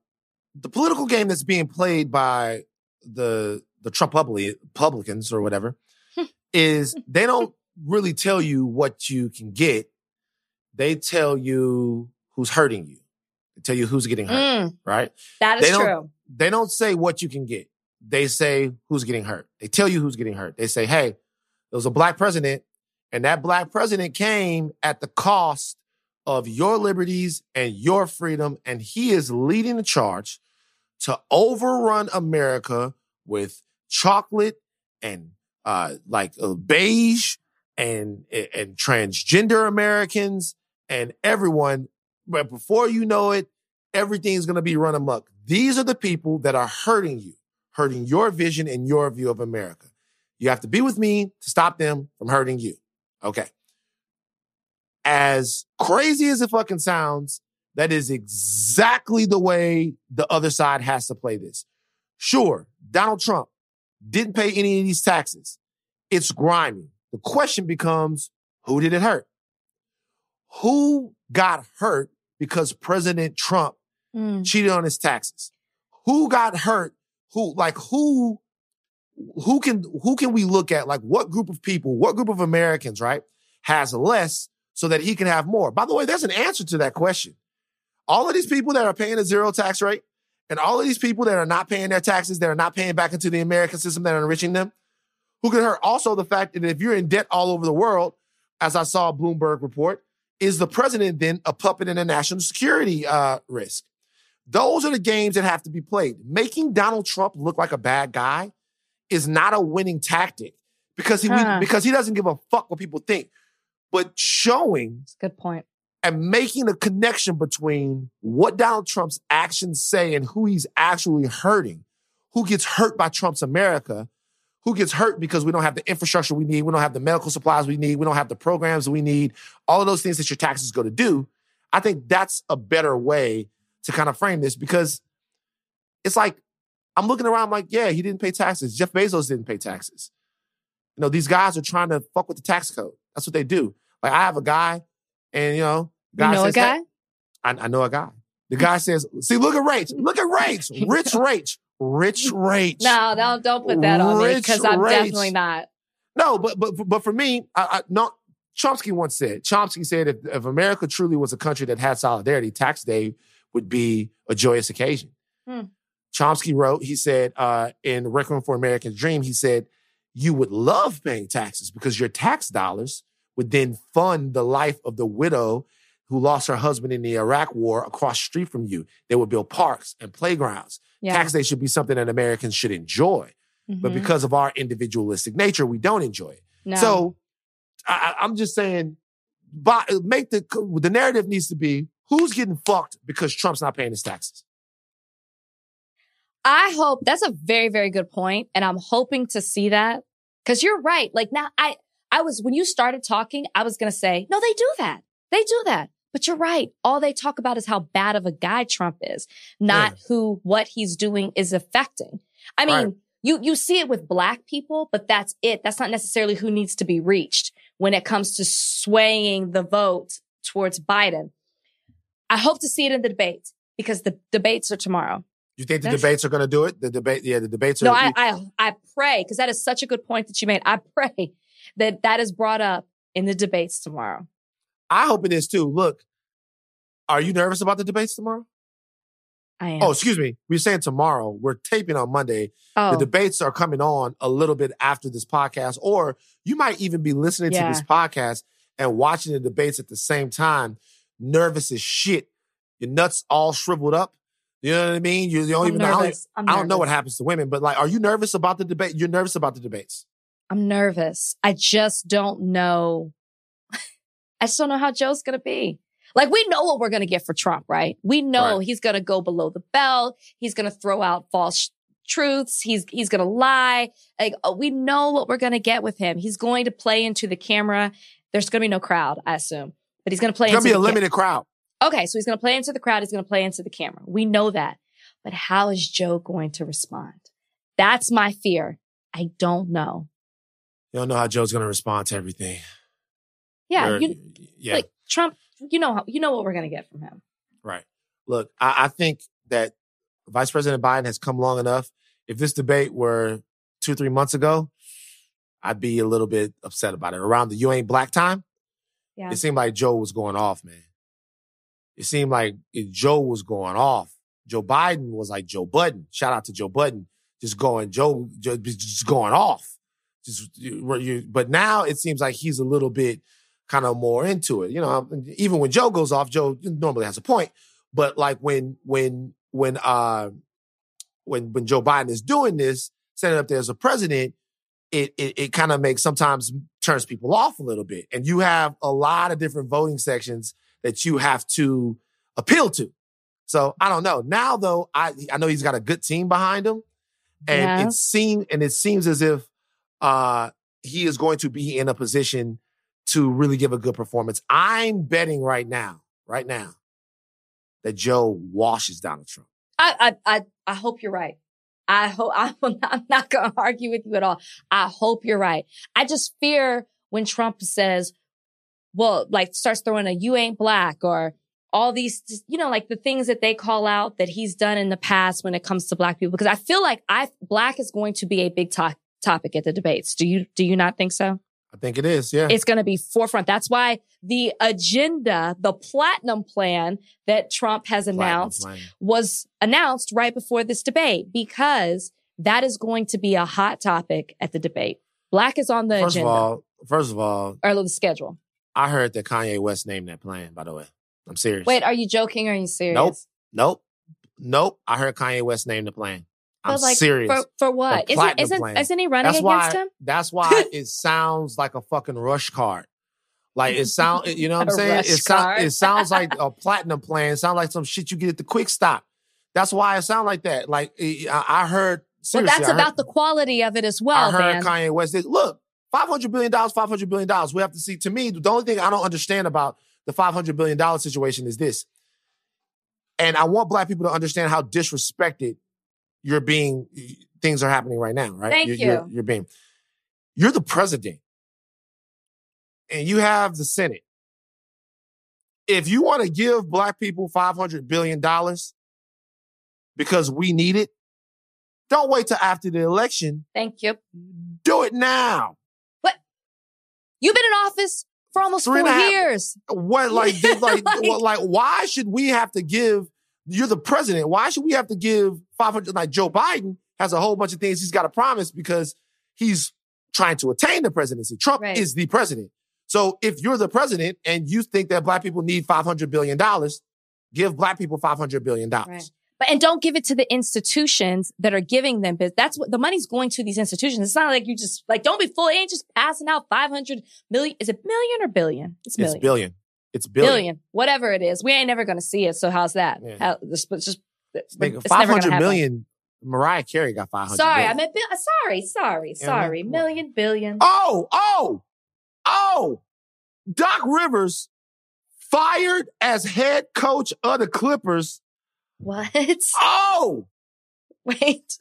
the political game that's being played by the the Trump Republicans or whatever is they don't really tell you what you can get. They tell you who's hurting you. They tell you who's getting hurt, mm, right? That is they true. They don't say what you can get. They say who's getting hurt. They tell you who's getting hurt. They say, hey, there was a black president, and that black president came at the cost of your liberties and your freedom, and he is leading the charge to overrun America with chocolate and uh, like uh, beige and and transgender Americans and everyone. But before you know it, everything's going to be run amok. These are the people that are hurting you, hurting your vision and your view of America. You have to be with me to stop them from hurting you. Okay. As crazy as it fucking sounds, that is exactly the way the other side has to play this. Sure, Donald Trump didn't pay any of these taxes. It's grimy. The question becomes, who did it hurt? Who got hurt because President Trump mm. cheated on his taxes? Who got hurt? Who, like, who, who can, who can we look at? Like, what group of people, what group of Americans, right, has less so that he can have more? By the way, there's an answer to that question. All of these people that are paying a zero tax rate and all of these people that are not paying their taxes, that are not paying back into the American system that are enriching them, who can hurt also the fact that if you're in debt all over the world, as I saw a Bloomberg report, is the president then a puppet in a national security uh, risk? Those are the games that have to be played. Making Donald Trump look like a bad guy is not a winning tactic because he huh. because he doesn't give a fuck what people think. But showing good point and making a connection between what Donald Trump's actions say and who he's actually hurting, who gets hurt by Trump's America, who gets hurt because we don't have the infrastructure we need, we don't have the medical supplies we need, we don't have the programs we need, all of those things that your taxes go to do. I think that's a better way to kind of frame this because it's like I'm looking around like, yeah, he didn't pay taxes. Jeff Bezos didn't pay taxes. You know, these guys are trying to fuck with the tax code. That's what they do. Like I have a guy, and you know, guy you know says, a guy. Hey, I, I know a guy. The guy says, "See, look at Rach. Look at Rach. Rich Rach. Rich Rach. No, don't don't put that on me because I'm definitely not. No, but but but for me, I, I no. Chomsky once said. Chomsky said, if, if America truly was a country that had solidarity, tax day would be a joyous occasion. Hmm. Chomsky wrote, he said, uh, in Requiem for American Dream, he said, you would love paying taxes because your tax dollars would then fund the life of the widow who lost her husband in the Iraq war across the street from you. They would build parks and playgrounds. Yeah. Tax day should be something that Americans should enjoy. Mm-hmm. But because of our individualistic nature, we don't enjoy it. No. So I, am just saying, make the the narrative needs to be who's getting fucked because Trump's not paying his taxes. I hope that's a very very good point, and I'm hoping to see that because you're right. Like now, I I was when you started talking, I was gonna say no, they do that. They do that. But you're right. All they talk about is how bad of a guy Trump is, not who what he's doing is affecting. I mean, right. you you see it with black people, but that's it. That's not necessarily who needs to be reached when it comes to swaying the vote towards Biden. I hope to see it in the debate because the debates are tomorrow. You think the that's, debates are going to do it? The debate, yeah, the debates are. No, I, I, I pray because that is such a good point that you made. I pray that that is brought up in the debates tomorrow. I hope it is too. Look, are you nervous about the debates tomorrow? I am. Oh, excuse me. We're saying tomorrow. We're taping on Monday. Oh. The debates are coming on a little bit after this podcast, or you might even be listening yeah. to this podcast and watching the debates at the same time, nervous as shit. Your nuts all shriveled up. You know what I mean? You, you don't I'm even nervous. know. I don't, I don't know what happens to women, but like, are you nervous about the debate? You're nervous about the debates. I'm nervous. I just don't know I just don't know how Joe's going to be. Like we know what we're going to get for Trump, right? We know right. he's going to go below the belt. He's going to throw out false truths. He's, he's going to lie. Like uh, we know what we're going to get with him. He's going to play into the camera. There's going to be no crowd, I assume, but he's going to play. It's going to be a limited crowd. Okay. So he's going to play into the crowd. He's going to play into the camera. We know that, but how is Joe going to respond? That's my fear. I don't know. You don't know how Joe's going to respond to everything. Yeah, you, yeah. Like Trump, you know you know what we're going to get from him. Right. Look, I, I think that Vice President Biden has come long enough. If this debate were two, three months ago, I'd be a little bit upset about it. Around the you ain't black time, Yeah. it seemed like Joe was going off, man. It seemed like it, Joe was going off. Joe Biden was like Joe Budden. Shout out to Joe Budden, just going Joe, Joe just going off. Just, but now it seems like he's a little bit kind of more into it. You know, even when Joe goes off, Joe normally has a point. But like when when when uh when when Joe Biden is doing this, setting up there as a president, it it, it kind of makes sometimes turns people off a little bit. And you have a lot of different voting sections that you have to appeal to. So I don't know. Now though, I I know he's got a good team behind him. And Yeah. it seems and it seems as if uh he is going to be in a position to really give a good performance. I'm betting right now, right now, that Joe washes Donald Trump. I, I, I, I hope you're right. I hope I'm not, not going to argue with you at all. I hope you're right. I just fear when Trump says, well, like starts throwing a you ain't black or all these, you know, like the things that they call out that he's done in the past when it comes to black people. Because I feel like I, black is going to be a big to- topic at the debates. Do you, do you not think so? I think it is, yeah. It's going to be forefront. That's why the agenda, the platinum plan that Trump has announced was announced right before this debate because that is going to be a hot topic at the debate. Black is on the First of agenda all, first of all, or the schedule. I heard that Kanye West named that plan, by the way. I'm serious. Wait, are you joking? Or are you serious? Nope. Nope. Nope. I heard Kanye West named the plan. I'm But like, serious. For, for what? Isn't, isn't, isn't he running that's against why him? that's why it sounds like a fucking rush card. Like it sound you know what I'm saying? It, card. it sounds like a platinum plan. It sounds like some shit you get at the quick stop. That's why it sound like that. Like eh, I, I heard Well, that's heard- about the quality of it as well, I heard man. Kanye West did. Look, five hundred billion dollars, five hundred billion dollars. We have to see. To me, the only thing I don't understand about the five hundred billion dollar situation is this, and I want Black people to understand how disrespected you're being. Things are happening right now, right? Thank you're, you. You're, you're being. You're the president, and you have the Senate. If you want to give Black people five hundred billion dollars because we need it, don't wait till after the election Thank you. do it now. What? You've been in office for almost Three four and a half- years. What like did, like Like- what, like why should we have to give you're the president. Why should we have to give 500 like Joe Biden has a whole bunch of things he's got to promise because he's trying to attain the presidency. Trump Right. is the president. So if you're the president and you think that black people need 500 billion dollars, give black people 500 billion dollars. Right. But and don't give it to the institutions that are giving them business. That's what the money's going to these institutions. It's not like you just like don't be full. It ain't just passing out five hundred million. Is it million or billion? It's million. It's billion. It's billion. billion. Whatever it is, we ain't never going to see it. So how's that? Yeah. How, just it's Nigga, 500 gonna happen. million. Mariah Carey got 500 Sorry, I billion. meant bi- sorry, sorry, Yeah, sorry. on. Million, billion. Oh, oh, oh. Doc Rivers fired as head coach of the Clippers. What? Oh, Wait,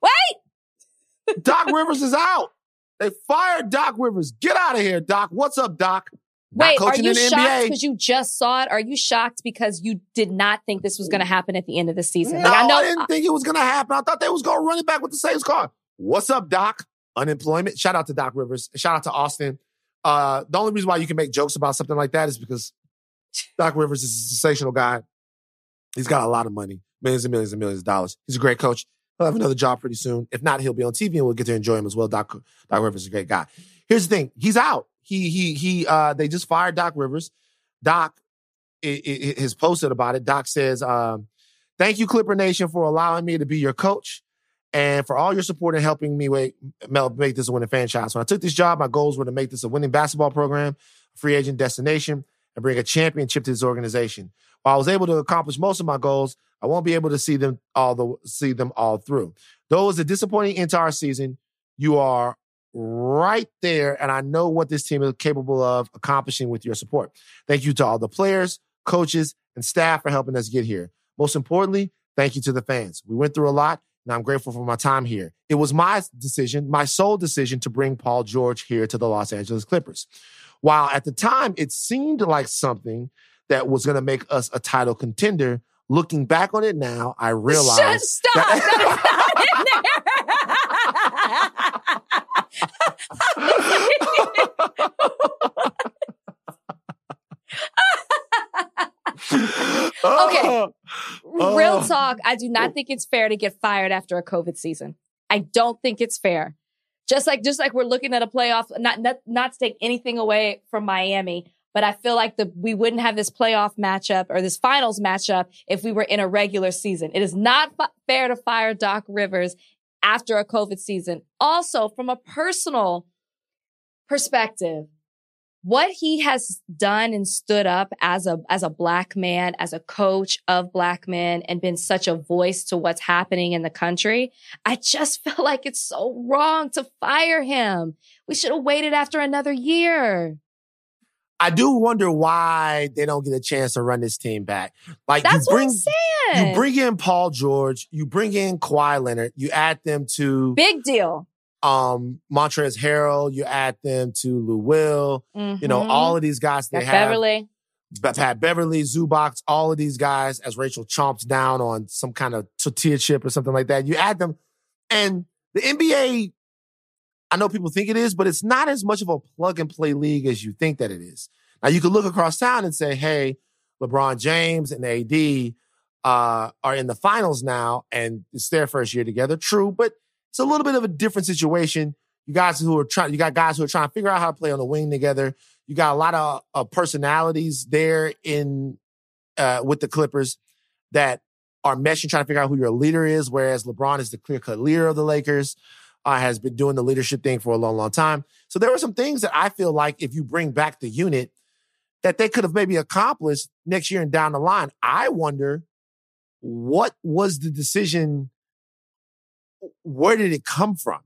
wait. Doc Rivers is out. They fired Doc Rivers. Get out of here, Doc. What's up, Doc? Not Wait, are you shocked because you just saw it? Are you shocked because you did not think this was going to happen at the end of the season? No, Like, I know. didn't think it was going to happen. I thought they was going to run it back with the same score. What's up, Doc? Unemployment. Shout out to Doc Rivers. Shout out to Austin. Uh, the only reason why you can make jokes about something like that is because Doc Rivers is a sensational guy. He's got a lot of money, millions and millions and millions of dollars. He's a great coach. He'll have another job pretty soon. If not, he'll be on TV and we'll get to enjoy him as well. Doc, Doc Rivers is a great guy. Here's the thing. He's out. He, he, he, uh, they just fired Doc Rivers. Doc i- i- has posted about it. Doc says, um, thank you, Clipper Nation, for allowing me to be your coach and for all your support in helping me wait, make this a winning franchise. When I took this job, my goals were to make this a winning basketball program, free agent destination, and bring a championship to this organization. While I was able to accomplish most of my goals, I won't be able to see them all the see them all through. Though it was a disappointing our season, you are right there, and I know what this team is capable of accomplishing with your support. Thank you to all the players, coaches, and staff for helping us get here. Most importantly, thank you to the fans. We went through a lot, and I'm grateful for my time here. It was my decision, my sole decision to bring Paul George here to the Los Angeles Clippers. While at the time it seemed like something that was going to make us a title contender, looking back on it now, I realize. Shut, stop! That, okay. Oh. Real Oh. talk. I do not think it's fair to get fired after a COVID season. I don't think it's fair. Just like just like we're looking at a playoff, not not not to take anything away from Miami, but I feel like the we wouldn't have this playoff matchup or this finals matchup if we were in a regular season. It is not f- fair to fire Doc Rivers after a COVID season. Also, from a personal perspective, what he has done and stood up as a as a black man, as a coach of black men, and been such a voice to what's happening in the country, I just feel like it's so wrong to fire him. We should have waited after another year. I do wonder why they don't get a chance to run this team back. Like That's you bring, what I'm saying. you bring in Paul George, you bring in Kawhi Leonard, you add them to Big deal. um Montrezl Harrell, you add them to Lou Will, you know, Mhm. all of these guys they Pat have. Beverley. Be- Pat Beverley, Zubac, all of these guys, as Rachel chomps down on some kind of tortilla chip or something like that. You add them, and the NBA, I know people think it is, but it's not as much of a plug and play league as you think that it is. Now, you could look across town and say, hey, LeBron James and AD uh, are in the finals now, and it's their first year together. True, but it's a little bit of a different situation. You guys who are trying, you got guys who are trying to figure out how to play on the wing together. You got a lot of uh, personalities there in uh, with the Clippers that are meshing, trying to figure out who your leader is. Whereas LeBron is the clear cut leader of the Lakers, uh, has been doing the leadership thing for a long, long time. So there were some things that I feel like if you bring back the unit, that they could have maybe accomplished next year and down the line. I wonder what was the decision? Where did it come from?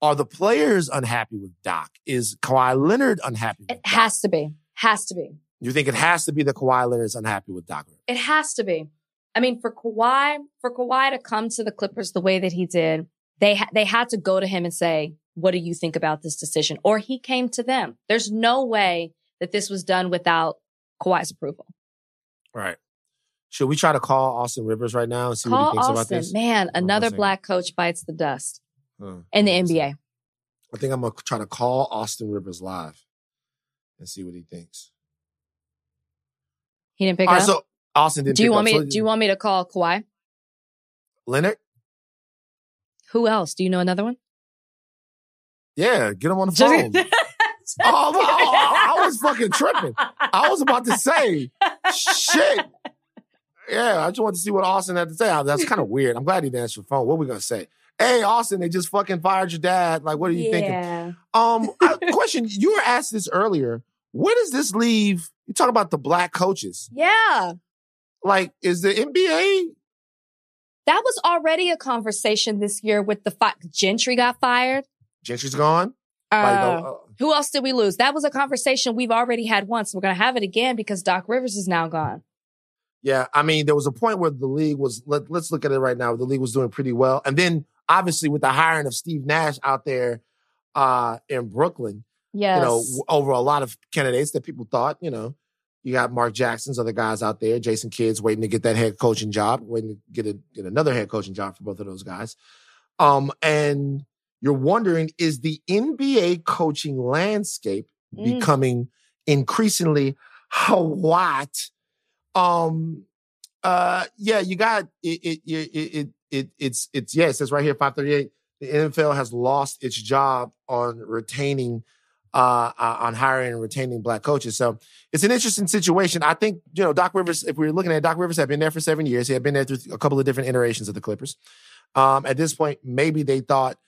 Are the players unhappy with Doc? Is Kawhi Leonard unhappy with It Doc? has to be. Has to be. You think it has to be that Kawhi Leonard is unhappy with Doc? It has to be. I mean, for Kawhi, for Kawhi to come to the Clippers the way that he did, they ha- they had to go to him and say, "What do you think about this decision?" Or he came to them. There's no way that this was done without Kawhi's approval. Right. Should we try to call Austin Rivers right now and see what he Call thinks about Austin, this? man. Another black coach bites the dust Huh. in the NBA. I think I'm gonna try to call Austin Rivers live and see what he thinks. He didn't pick All right, up. so Austin didn't. do you pick want up. me? So do you want me to call Kawhi? Leonard? Who else? Do you know another one? Yeah, get him on the phone. oh, no, I, I was fucking tripping. I was about to say, shit. Yeah, I just wanted to see what Austin had to say. That's kind of weird. I'm glad he didn't answer the phone. What we gonna say? Hey, Austin, they just fucking fired your dad. Like, what are you thinking? Um, uh, question. You were asked this earlier. Where does this leave? You talk about the black coaches. Yeah. Like, is the NBA? That was already a conversation this year with the fi- Gentry got fired. Gentry's gone. Uh, Like, uh, who else did we lose? That was a conversation we've already had once. We're going to have it again because Doc Rivers is now gone. Yeah, I mean, there was a point where the league was. Let, let's look at it right now. The league was doing pretty well, and then obviously with the hiring of Steve Nash out there uh, in Brooklyn, Yes. you know, over a lot of candidates that people thought, you know, you got Mark Jackson's other guys out there, Jason Kidd's waiting to get that head coaching job, waiting to get a, get another head coaching job for both of those guys. Um, and you're wondering, is the NBA coaching landscape Mm. becoming increasingly what? Um, uh, yeah, you got it. It, it, it, it it's, it's, yeah, it says right here, 538. The NFL has lost its job on retaining, uh, on hiring and retaining black coaches. So it's an interesting situation. I think, you know, Doc Rivers, if we are looking at it, Doc Rivers had been there for seven years. He had been there through a couple of different iterations of the Clippers. Um, at this point, maybe they thought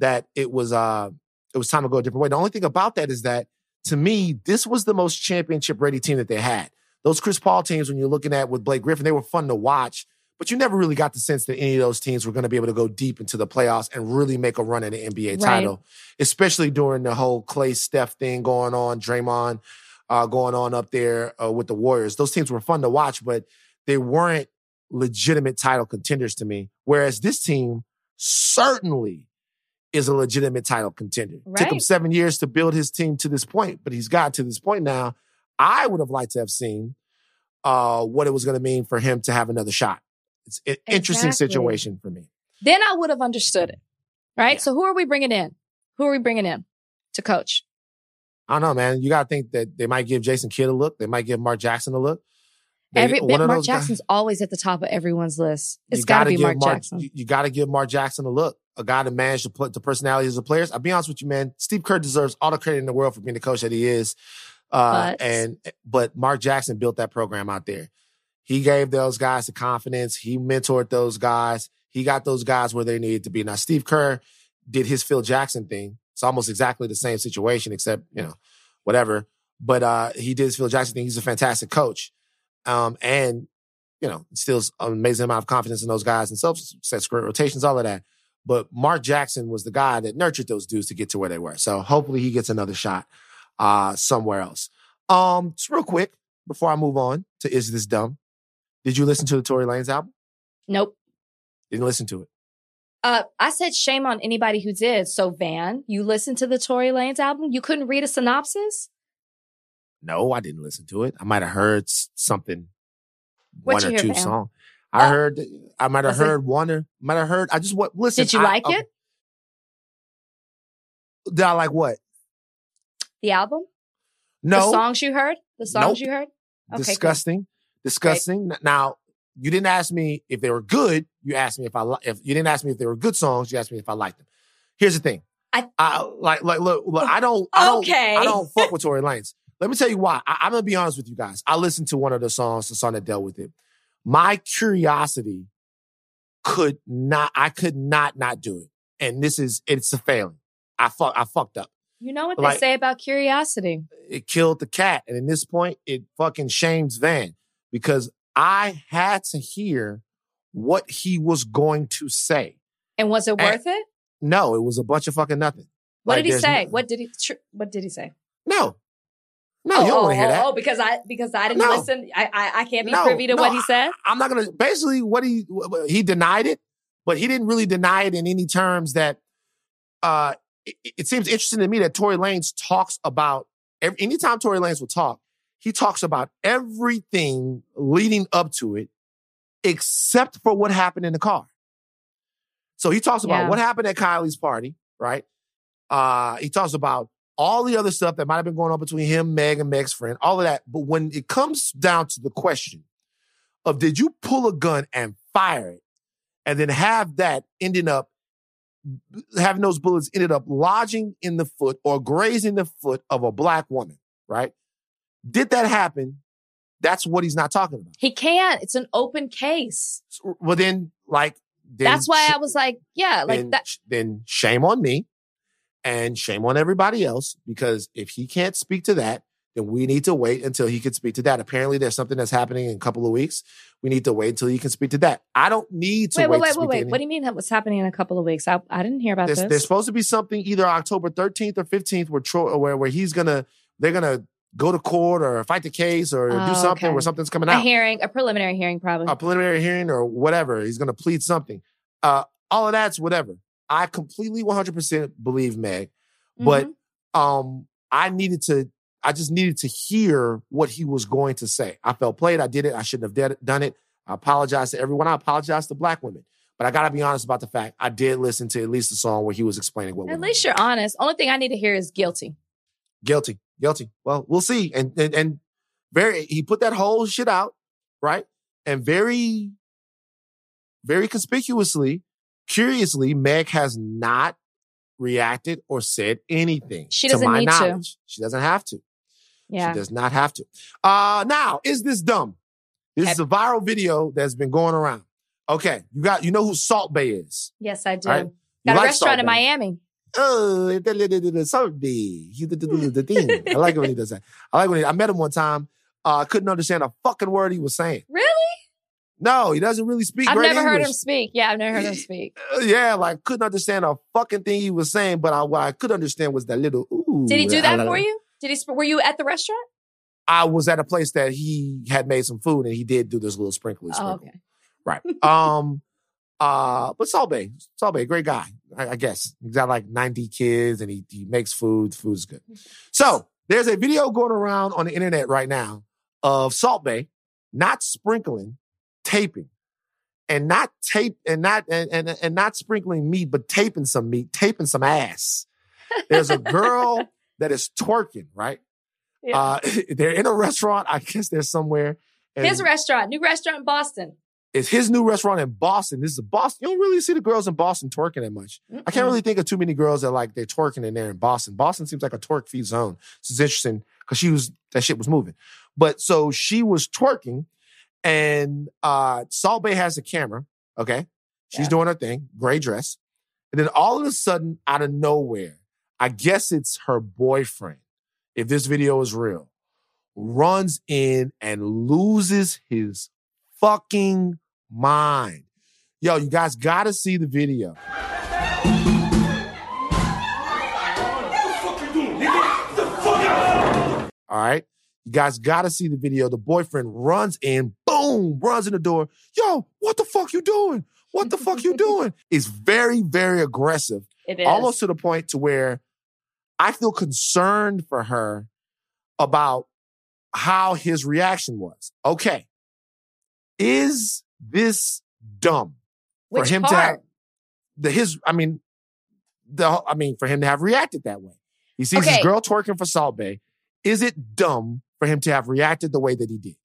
that it was, uh, it was time to go a different way. The only thing about that is that to me, this was the most championship ready team that they had. Those Chris Paul teams, when you're looking at with Blake Griffin, they were fun to watch, but you never really got the sense that any of those teams were going to be able to go deep into the playoffs and really make a run at an NBA Right. title, especially during the whole Klay Steph thing going on, Draymond uh, going on up there uh, with the Warriors. Those teams were fun to watch, but they weren't legitimate title contenders to me. Whereas this team certainly is a legitimate title contender. Right. Took him seven years to build his team to this point, but he's got to this point now. I would have liked to have seen uh, what it was going to mean for him to have another shot. It's an interesting situation for me. Then I would have understood it. Right? Yeah. So who are we bringing in? Who are we bringing in to coach? I don't know, man. You got to think that they might give Jason Kidd a look. They might give Mark Jackson a look. They- Every Mark those guys- Jackson's always at the top of everyone's list. It's got to be give Mark, Jackson. You, you got to give Mark Jackson a look. A guy to manage the, pl- the personalities of the players. I'll be honest with you, man. Steve Kerr deserves all the credit in the world for being the coach that he is. Uh, But- and but Mark Jackson built that program out there. He gave those guys the confidence. He mentored those guys. He got those guys where they needed to be. Now Steve Kerr did his Phil Jackson thing. It's almost exactly the same situation, except you know, whatever. But uh, he did his Phil Jackson thing. He's a fantastic coach, um, and you know, instills an amazing amount of confidence in those guys themselves, sets great rotations, all of that. But Mark Jackson was the guy that nurtured those dudes to get to where they were. So hopefully he gets another shot uh, somewhere else. Um, just real quick before I move on to Is This Dumb? Did you listen to the Tory Lanez album? Nope. Didn't listen to it. Uh, I said shame on anybody who did. So Van, you listened to the Tory Lanez album? You couldn't read a synopsis? No, I didn't listen to it. I might have heard something, What'd one or hear, two songs. I Oh. heard, I might have Was it- heard one or might have heard. I just what listen. Did you I- like I- it? Did I like what? The album? No, The songs you heard? The songs Nope. you heard? Okay, cool. Disgusting, disgusting. Now you didn't ask me if they were good. You asked me if I li- if you didn't ask me if they were good songs. You asked me if I liked them. Here's the thing. I- like like look, look I don't I don't Okay. I don't fuck with Tory Lanez. Let me tell you why. I, I'm gonna be honest with you guys. I listened to one of the songs, the song that dealt with it. My curiosity could not. I could not not do it, and this is it's a failing. I fuck I fucked up. You know what they say about curiosity. it killed the cat. And in this point, it fucking shames Van because I had to hear what he was going to say. And was it worth it? No, it was a bunch of fucking nothing. What Like, did he say? no- what did he tr- what did he say? No. No, oh, you don't oh, want to hear oh, that. Oh, because I because I didn't No. listen. I, I I can't be No, privy to what he said. I'm not gonna basically what he he denied it, but he didn't really deny it in any terms that uh it, it seems interesting to me that Tory Lanez talks about every, anytime Tory Lanez will talk, he talks about everything leading up to it, except for what happened in the car. So he talks about Yeah. what happened at Kylie's party, right? Uh, he talks about all the other stuff that might have been going on between him, Meg, and Meg's friend, all of that. But when it comes down to the question of did you pull a gun and fire it, and then have that ending up having those bullets ended up lodging in the foot or grazing the foot of a black woman, right? Did that happen? That's what he's not talking about. He can't. It's an open case. So- Well, then, like, then That's why sh- I was like, yeah, like then, that. sh- then shame on me and shame on everybody else because if he can't speak to that, then we need to wait until he can speak to that. Apparently, there's something that's happening in a couple of weeks. We need to wait until he can speak to that. I don't need to Wait, wait. wait, to wait, speak wait. What do you mean that was happening in a couple of weeks? I, I didn't hear about there's, this. there's supposed to be something either October 13th or 15th where Troy, where where he's gonna they're gonna go to court or fight the case or Oh, do something okay. where something's coming out. a hearing, a preliminary hearing, probably. a preliminary hearing or whatever. He's going to plead something. Uh, all of that's whatever. I completely 100% believe Meg, but Mhm. um, I needed to. I just needed to hear what he was going to say. I felt played. I did it. I shouldn't have done it. I apologize to everyone. I apologize to black women. But I got to be honest about the fact I did listen to at least the song where he was explaining what. at least you're honest. Only thing I need to hear is guilty. guilty, guilty. Well, we'll see. And and, and very, he put that whole shit out, right? And very, very conspicuously, curiously, Meg has not reacted or said anything. She doesn't my need to. She doesn't have to. Yeah. She does not have to. Uh now, is this dumb? This is a viral video that's been going around. Okay, you got you know who Salt Bae is. Yes, I do. Right. You Got a like restaurant Salt in. Miami. Oh, the- the- the- thing. I like it when he does that. I like when he, I met him one time. Uh, I couldn't understand a fucking word he was saying. Really? No, he doesn't really speak I've never heard him speak. Yeah, I've never heard him speak. Uh, yeah, like couldn't understand a fucking thing he was saying, but I, what I could understand was that little ooh. Did he do that I- for you? Did he? Were you at the restaurant? I was at a place that he had made some food and he did do this little sprinkly Oh, okay. Right. Um uh but Salt Bae, Salt Bae, great guy. I, guess he's got like 90 kids and he, he makes food. Food's good. So there's a video going around on the internet right now of Salt Bae not sprinkling, taping, and not tape and not and, and, and not sprinkling meat, but taping some meat, taping some ass. There's a girl that is twerking, right? Yeah. Uh, they're in a restaurant. I guess they're somewhere. His restaurant, new restaurant in Boston. It's his new restaurant in Boston. This is a Boston. You don't really see the girls in Boston twerking that much. Mm-mm. I can't really think of too many girls that like they're twerking in there in Boston. Boston seems like a twerk free zone. This is interesting because she was that shit was moving. But so she was twerking, and uh Salt Bae has a camera. Okay, she's yeah. doing her thing, gray dress, and then all of a sudden, out of nowhere, I guess it's her boyfriend. If this video is real, runs in and loses his fucking mind. Yo, you guys got to see the video. All right. You guys got to see the video. The boyfriend runs in, boom, runs in the door. Yo, what the fuck you doing? What the fuck you doing? It's very, very aggressive. It is. Almost to the point to where I feel concerned for her about how his reaction was. Okay. Is this dumb Which for him part? to have the his I mean the I mean for him to have reacted that way. He sees Okay. his girl twerking for Salt Bae. Is it dumb for him to have reacted the way that he did?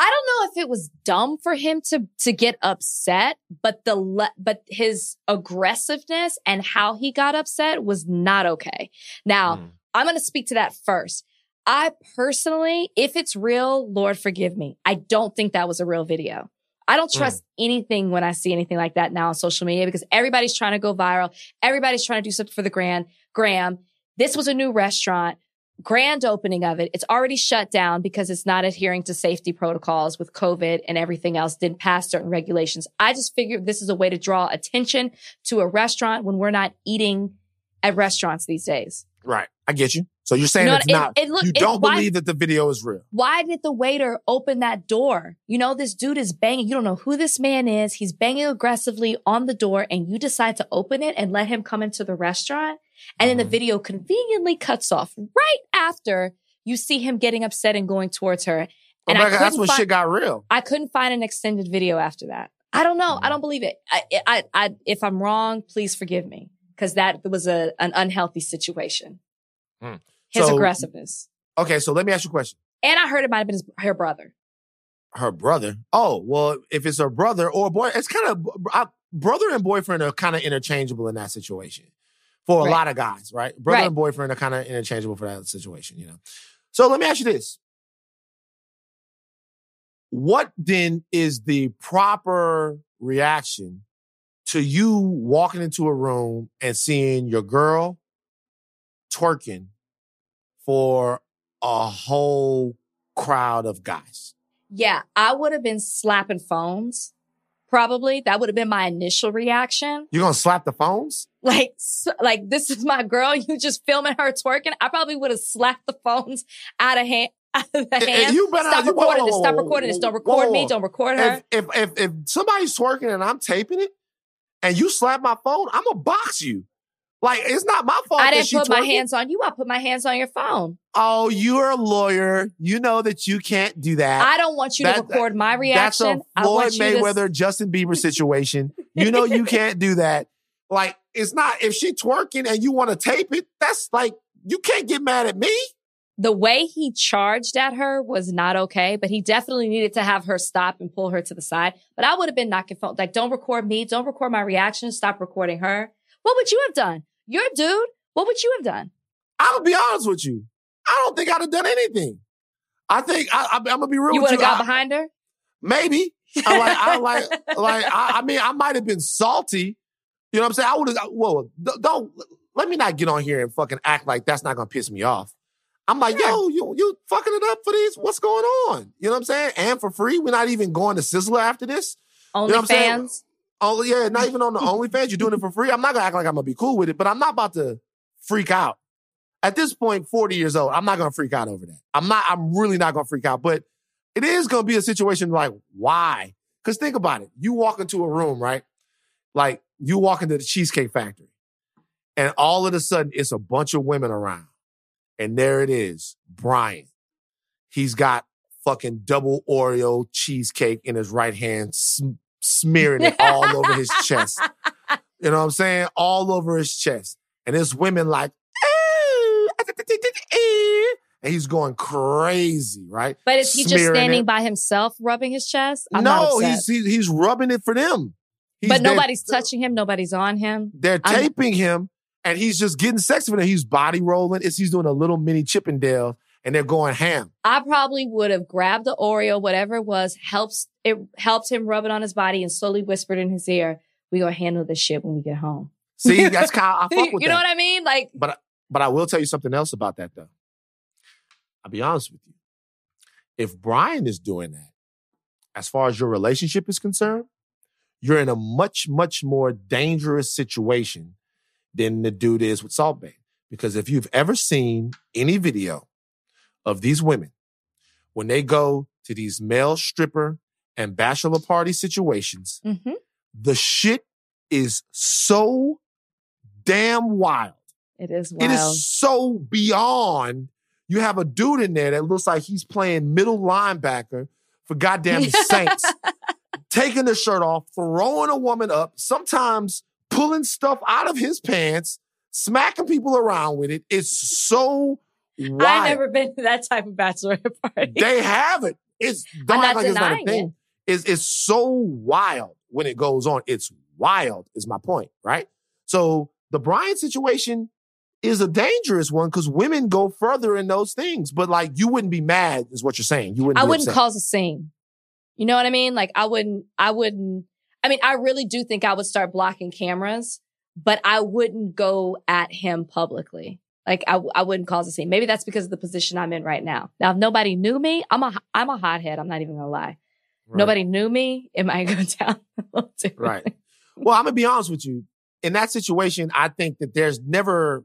I don't know if it was dumb for him to to get upset, but the le- but his aggressiveness and how he got upset was not okay. Now, Mm. I'm going to speak to that first. I personally, if it's real, Lord forgive me. I don't think that was a real video. I don't mm. trust anything when I see anything like that now on social media because everybody's trying to go viral. Everybody's trying to do something for the grand gram. This was a new restaurant, grand opening of it. It's already shut down because it's not adhering to safety protocols with COVID and everything else, didn't pass certain regulations. I just figured this is a way to draw attention to a restaurant when we're not eating at restaurants these days. Right. I get you. So you're saying You know it's? It- not it look- you don't why- believe that the video is real. Why did the waiter open that door? You know, this dude is banging. You don't know who this man is. He's banging aggressively on the door and you decide to open it and let him come into the restaurant. And then the Mhm. video conveniently cuts off right after you see him getting upset and going towards her. Oh, And my I God, that's when shit got real. I couldn't find an extended video after that. I don't know. I Mhm. don't believe it. I, I, I, if I'm wrong, please forgive me because that was a, an unhealthy situation. Hmm. His So- aggressiveness. Okay, so let me ask you a question. And I heard it might have been his, her brother. Her brother. Oh, well, if it's her brother or boy, it's kind of I, brother and boyfriend are kind of interchangeable in that situation for a Right. lot of guys, right? Brother Right. and boyfriend are kind of interchangeable for that situation, you know. So let me ask you this. What then is the proper reaction to you walking into a room and seeing your girl twerking for a whole crowd of guys? Yeah, I would have been slapping phones. Probably that would have been my initial reaction. You're gonna slap the phones? Like, like this is my girl. You just filming her twerking. I probably would have slapped the phones out of hand. Out of the you better- stop recording whoa, this. Stop recording this. Don't record whoa. me. Don't record her. If, if if if somebody's twerking and I'm taping it, and you slap my phone, I'm gonna box you. Like it's not my fault. I didn't put my hands on you. I put my hands on your phone. Oh, you're a lawyer. You know that you can't do that. I don't want you to record my reaction. That's a I Floyd want you to Mayweather, Justin Bieber situation. You know you can't do that. Like it's not if she twerking and you want to tape it. That's like you can't get mad at me. the way he charged at her was not okay, but he definitely needed to have her stop and pull her to the side. But I would have been knocking phone like, don't record me, don't record my reaction, stop recording her. What would you have done? You're a dude. What would you have done? I'm gonna be honest with you. I don't think I'd have done anything. I think I, I, I'm gonna be real with You would you. have got I- behind her? Maybe. I like, I like, like, I, I mean, I might have been salty. You know what I'm saying? I would have, whoa, don't, let me not get on here and fucking act like that's not gonna piss me off. I'm like, yo, you, you fucking it up for these. What's going on? You know what I'm saying? And for free, we're not even going to Sizzler after this. know what I'm saying? Oh, yeah, not even on the OnlyFans. You're doing it for free. I'm not gonna act like I'm gonna be cool with it, but I'm not about to freak out. At this point, 40 years old, I'm not gonna freak out over that. I'm not, I'm really not gonna freak out, but it is gonna be a situation like, why? Because think about it. You walk into a room, right? Like, you walk into the Cheesecake Factory, and all of a sudden it's a bunch of women around. And there it is, Brian. He's got fucking double Oreo cheesecake in his right hand, smearing it all over his chest. You know what I'm saying? All over his chest. And his women like, and he's going crazy, right? But is he just standing it. by himself, rubbing his chest? I'm no, he's, he's he's rubbing it for them. He's but nobody's touching him. Nobody's on him. They're taping I'm, him, and he's just getting sexy with him. He's body rolling. It's he's doing a little mini Chippendale, and they're going ham. I probably would have grabbed the Oreo, whatever it was, helps it helped him rub it on his body, and slowly whispered in his ear, "We gonna handle this shit when we get home." See, that's kind of I fuck with You know that. what I mean? Like, but but I will tell you something else about that though. I'll be honest with you. If Brian is doing that, as far as your relationship is concerned, you're in a much, much more dangerous situation than the dude is with Salt Bae. Because if you've ever seen any video of these women, when they go to these male stripper and bachelor party situations, mm-hmm. the shit is so damn wild. It is wild. It is so beyond you have a dude in there that looks like he's playing middle linebacker for goddamn Saints, taking the shirt off, throwing a woman up, sometimes pulling stuff out of his pants, smacking people around with it. It's so wild. I've never been to that type of bachelor party. They have it. It's don't like it's not a thing. It. It's, it's so wild when it goes on. It's wild, is my point, right? So the Brian situation is a dangerous one because women go further in those things. But like, you wouldn't be mad, is what you're saying. You wouldn't. I wouldn't upset. cause a scene. You know what I mean? Like, I wouldn't. I wouldn't. I mean, I really do think I would start blocking cameras, but I wouldn't go at him publicly. Like, I, I wouldn't cause a scene. Maybe that's because of the position I'm in right now. Now, if nobody knew me, I'm a I'm a hothead. I'm not even gonna lie. Right. Nobody knew me. It might go down a little too. Right. Well, I'm gonna be honest with you. In that situation, I think that there's never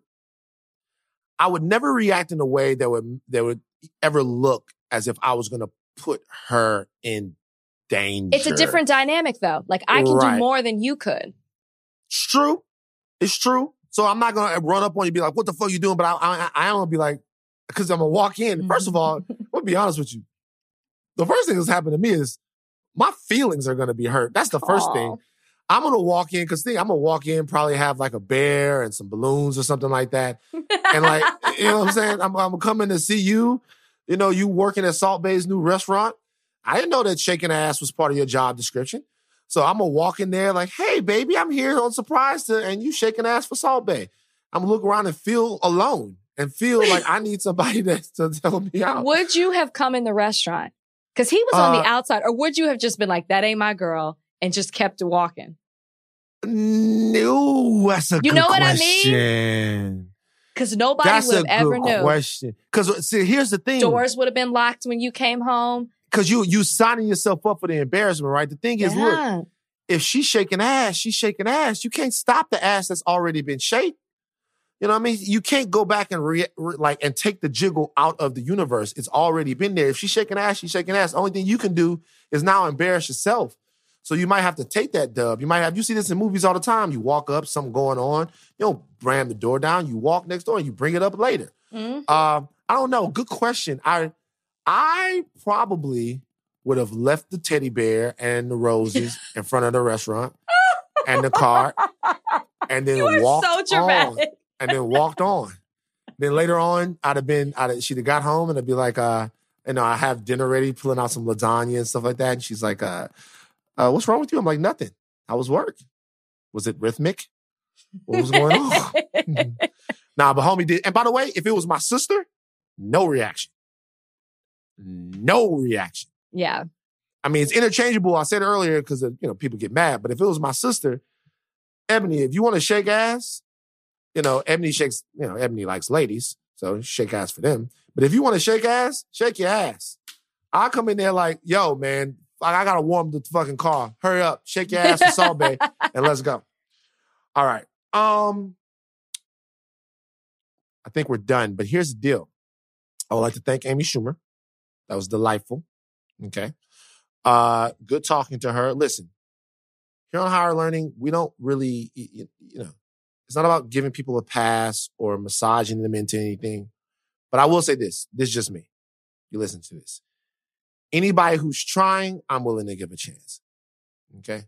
I would never react in a way that would that would ever look as if I was going to put her in danger. It's a different dynamic though. Like I can right. do more than you could. It's true. It's true. So I'm not going to run up on you and be like, what the fuck you doing? But I, I, I don't be like, because I'm going to walk in. First of all, I'll be honest with you. The first thing that's happened to me is my feelings are going to be hurt. That's the first Aww. thing. I'm gonna walk in because think I'm gonna walk in, probably have like a bear and some balloons or something like that, and like you know what I'm saying. I'm, I'm coming to see you. You know, you working at Salt Bae's new restaurant. I didn't know that shaking ass was part of your job description. So I'm gonna walk in there like, hey, baby, I'm here on surprise to, and you shaking ass for Salt Bae. I'm gonna look around and feel alone and feel like I need somebody to, to help me out. Would you have come in the restaurant? Because he was on uh, the outside, or would you have just been like, that ain't my girl? and just kept walking? No, that's a you know what question. I mean? Because nobody would have ever knew. Question. Because see, here's the thing: doors would have been locked when you came home. Because you you signing yourself up for the embarrassment, right? The thing is, yeah. look, if she's shaking ass, she's shaking ass. You can't stop the ass that's already been shaped. You know what I mean? You can't go back and re, re, like and take the jiggle out of the universe. It's already been there. If she's shaking ass, she's shaking ass. The only thing you can do is now embarrass yourself. So you might have to take that dub. You might have, you see this in movies all the time. You walk up, something going on. You don't ram the door down. You walk next door and you bring it up later. Mm-hmm. Uh, I don't know. Good question. I, I probably would have left the teddy bear and the roses in front of the restaurant and the car and then walked so on and then walked on. Then later on, I'd have been, I'd have, she'd have got home and I'd be like, uh, you know, I have dinner ready, pulling out some lasagna and stuff like that. And she's like, uh, uh, what's wrong with you? I'm like, nothing. How was work? Was it rhythmic? What was going on? nah, but homie did. And by the way, if it was my sister, no reaction. No reaction. Yeah. I mean, it's interchangeable. I said earlier because you know people get mad, but if it was my sister, Ebony, if you want to shake ass, you know, Ebony shakes. You know, Ebony likes ladies, so shake ass for them. But if you want to shake ass, shake your ass. I come in there like, yo, man, like I gotta warm the fucking car. Hurry up, shake your ass for Salt Bae, and let's go. All right. Um, I think we're done. But here's the deal. I would like to thank Amy Schumer. That was delightful. Okay. Uh, good talking to her. Listen, here on Higher Learning, we don't really, you, you know, it's not about giving people a pass or massaging them into anything. But I will say this this is just me. You listen to this. Anybody who's trying, I'm willing to give a chance. Okay.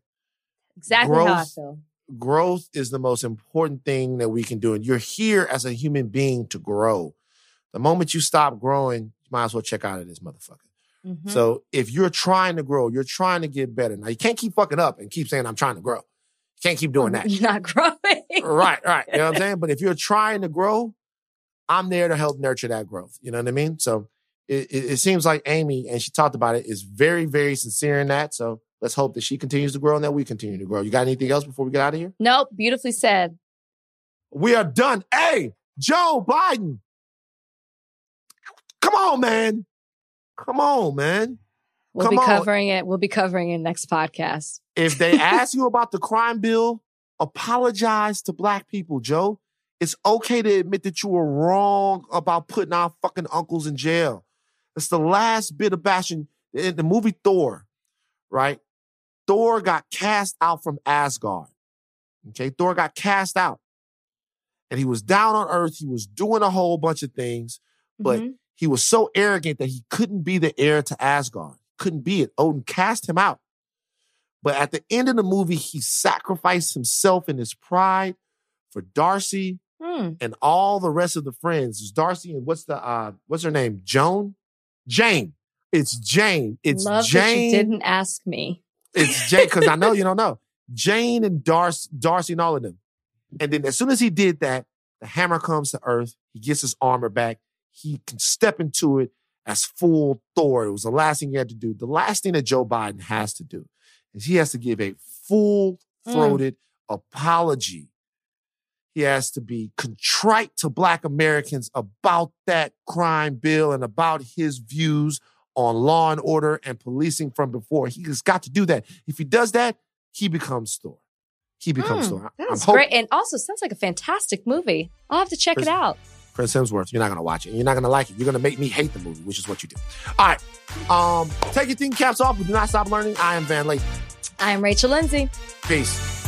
Exactly growth, how I feel. Growth is the most important thing that we can do. And you're here as a human being to grow. The moment you stop growing, you might as well check out of this motherfucker. Mm-hmm. So if you're trying to grow, you're trying to get better. Now you can't keep fucking up and keep saying I'm trying to grow. Can't keep doing that. You're not growing. right, right. You know what I'm saying? But if you're trying to grow, I'm there to help nurture that growth. You know what I mean? So it, it, it seems like Amy, and she talked about it, is very, very sincere in that. So let's hope that she continues to grow and that we continue to grow. You got anything else before we get out of here? Nope. Beautifully said. We are done. Hey, Joe Biden. Come on, man. Come on, man. We'll Come be covering on. it. We'll be covering it next podcast. If they ask you about the crime bill, apologize to black people, Joe. It's okay to admit that you were wrong about putting our fucking uncles in jail. It's the last bit of bashing in the movie Thor, right? Thor got cast out from Asgard. Okay, Thor got cast out. And he was down on earth. He was doing a whole bunch of things, but mm-hmm. he was so arrogant that he couldn't be the heir to Asgard. Couldn't be it. Odin cast him out. But at the end of the movie, he sacrificed himself in his pride for Darcy mm. and all the rest of the friends. It's Darcy and what's the uh what's her name? Joan? Jane. It's Jane. It's Love Jane. Didn't ask me. It's Jane because I know you don't know. Jane and Darcy, Darcy and all of them. And then as soon as he did that, the hammer comes to Earth. He gets his armor back. He can step into it as full Thor. It was the last thing he had to do. The last thing that Joe Biden has to do is he has to give a full throated mm. apology. He has to be contrite to Black Americans about that crime bill and about his views on law and order and policing from before. He has got to do that. If he does that, he becomes Thor. He becomes mm, Thor. That's great. And also sounds like a fantastic movie. I'll have to check it out. Chris Hemsworth, you're not going to watch it. You're not going to like it. You're going to make me hate the movie, which is what you do. All right. Um, take your thinking caps off. We do not stop learning. I am Van Lathan. I am Rachel Lindsay. Peace.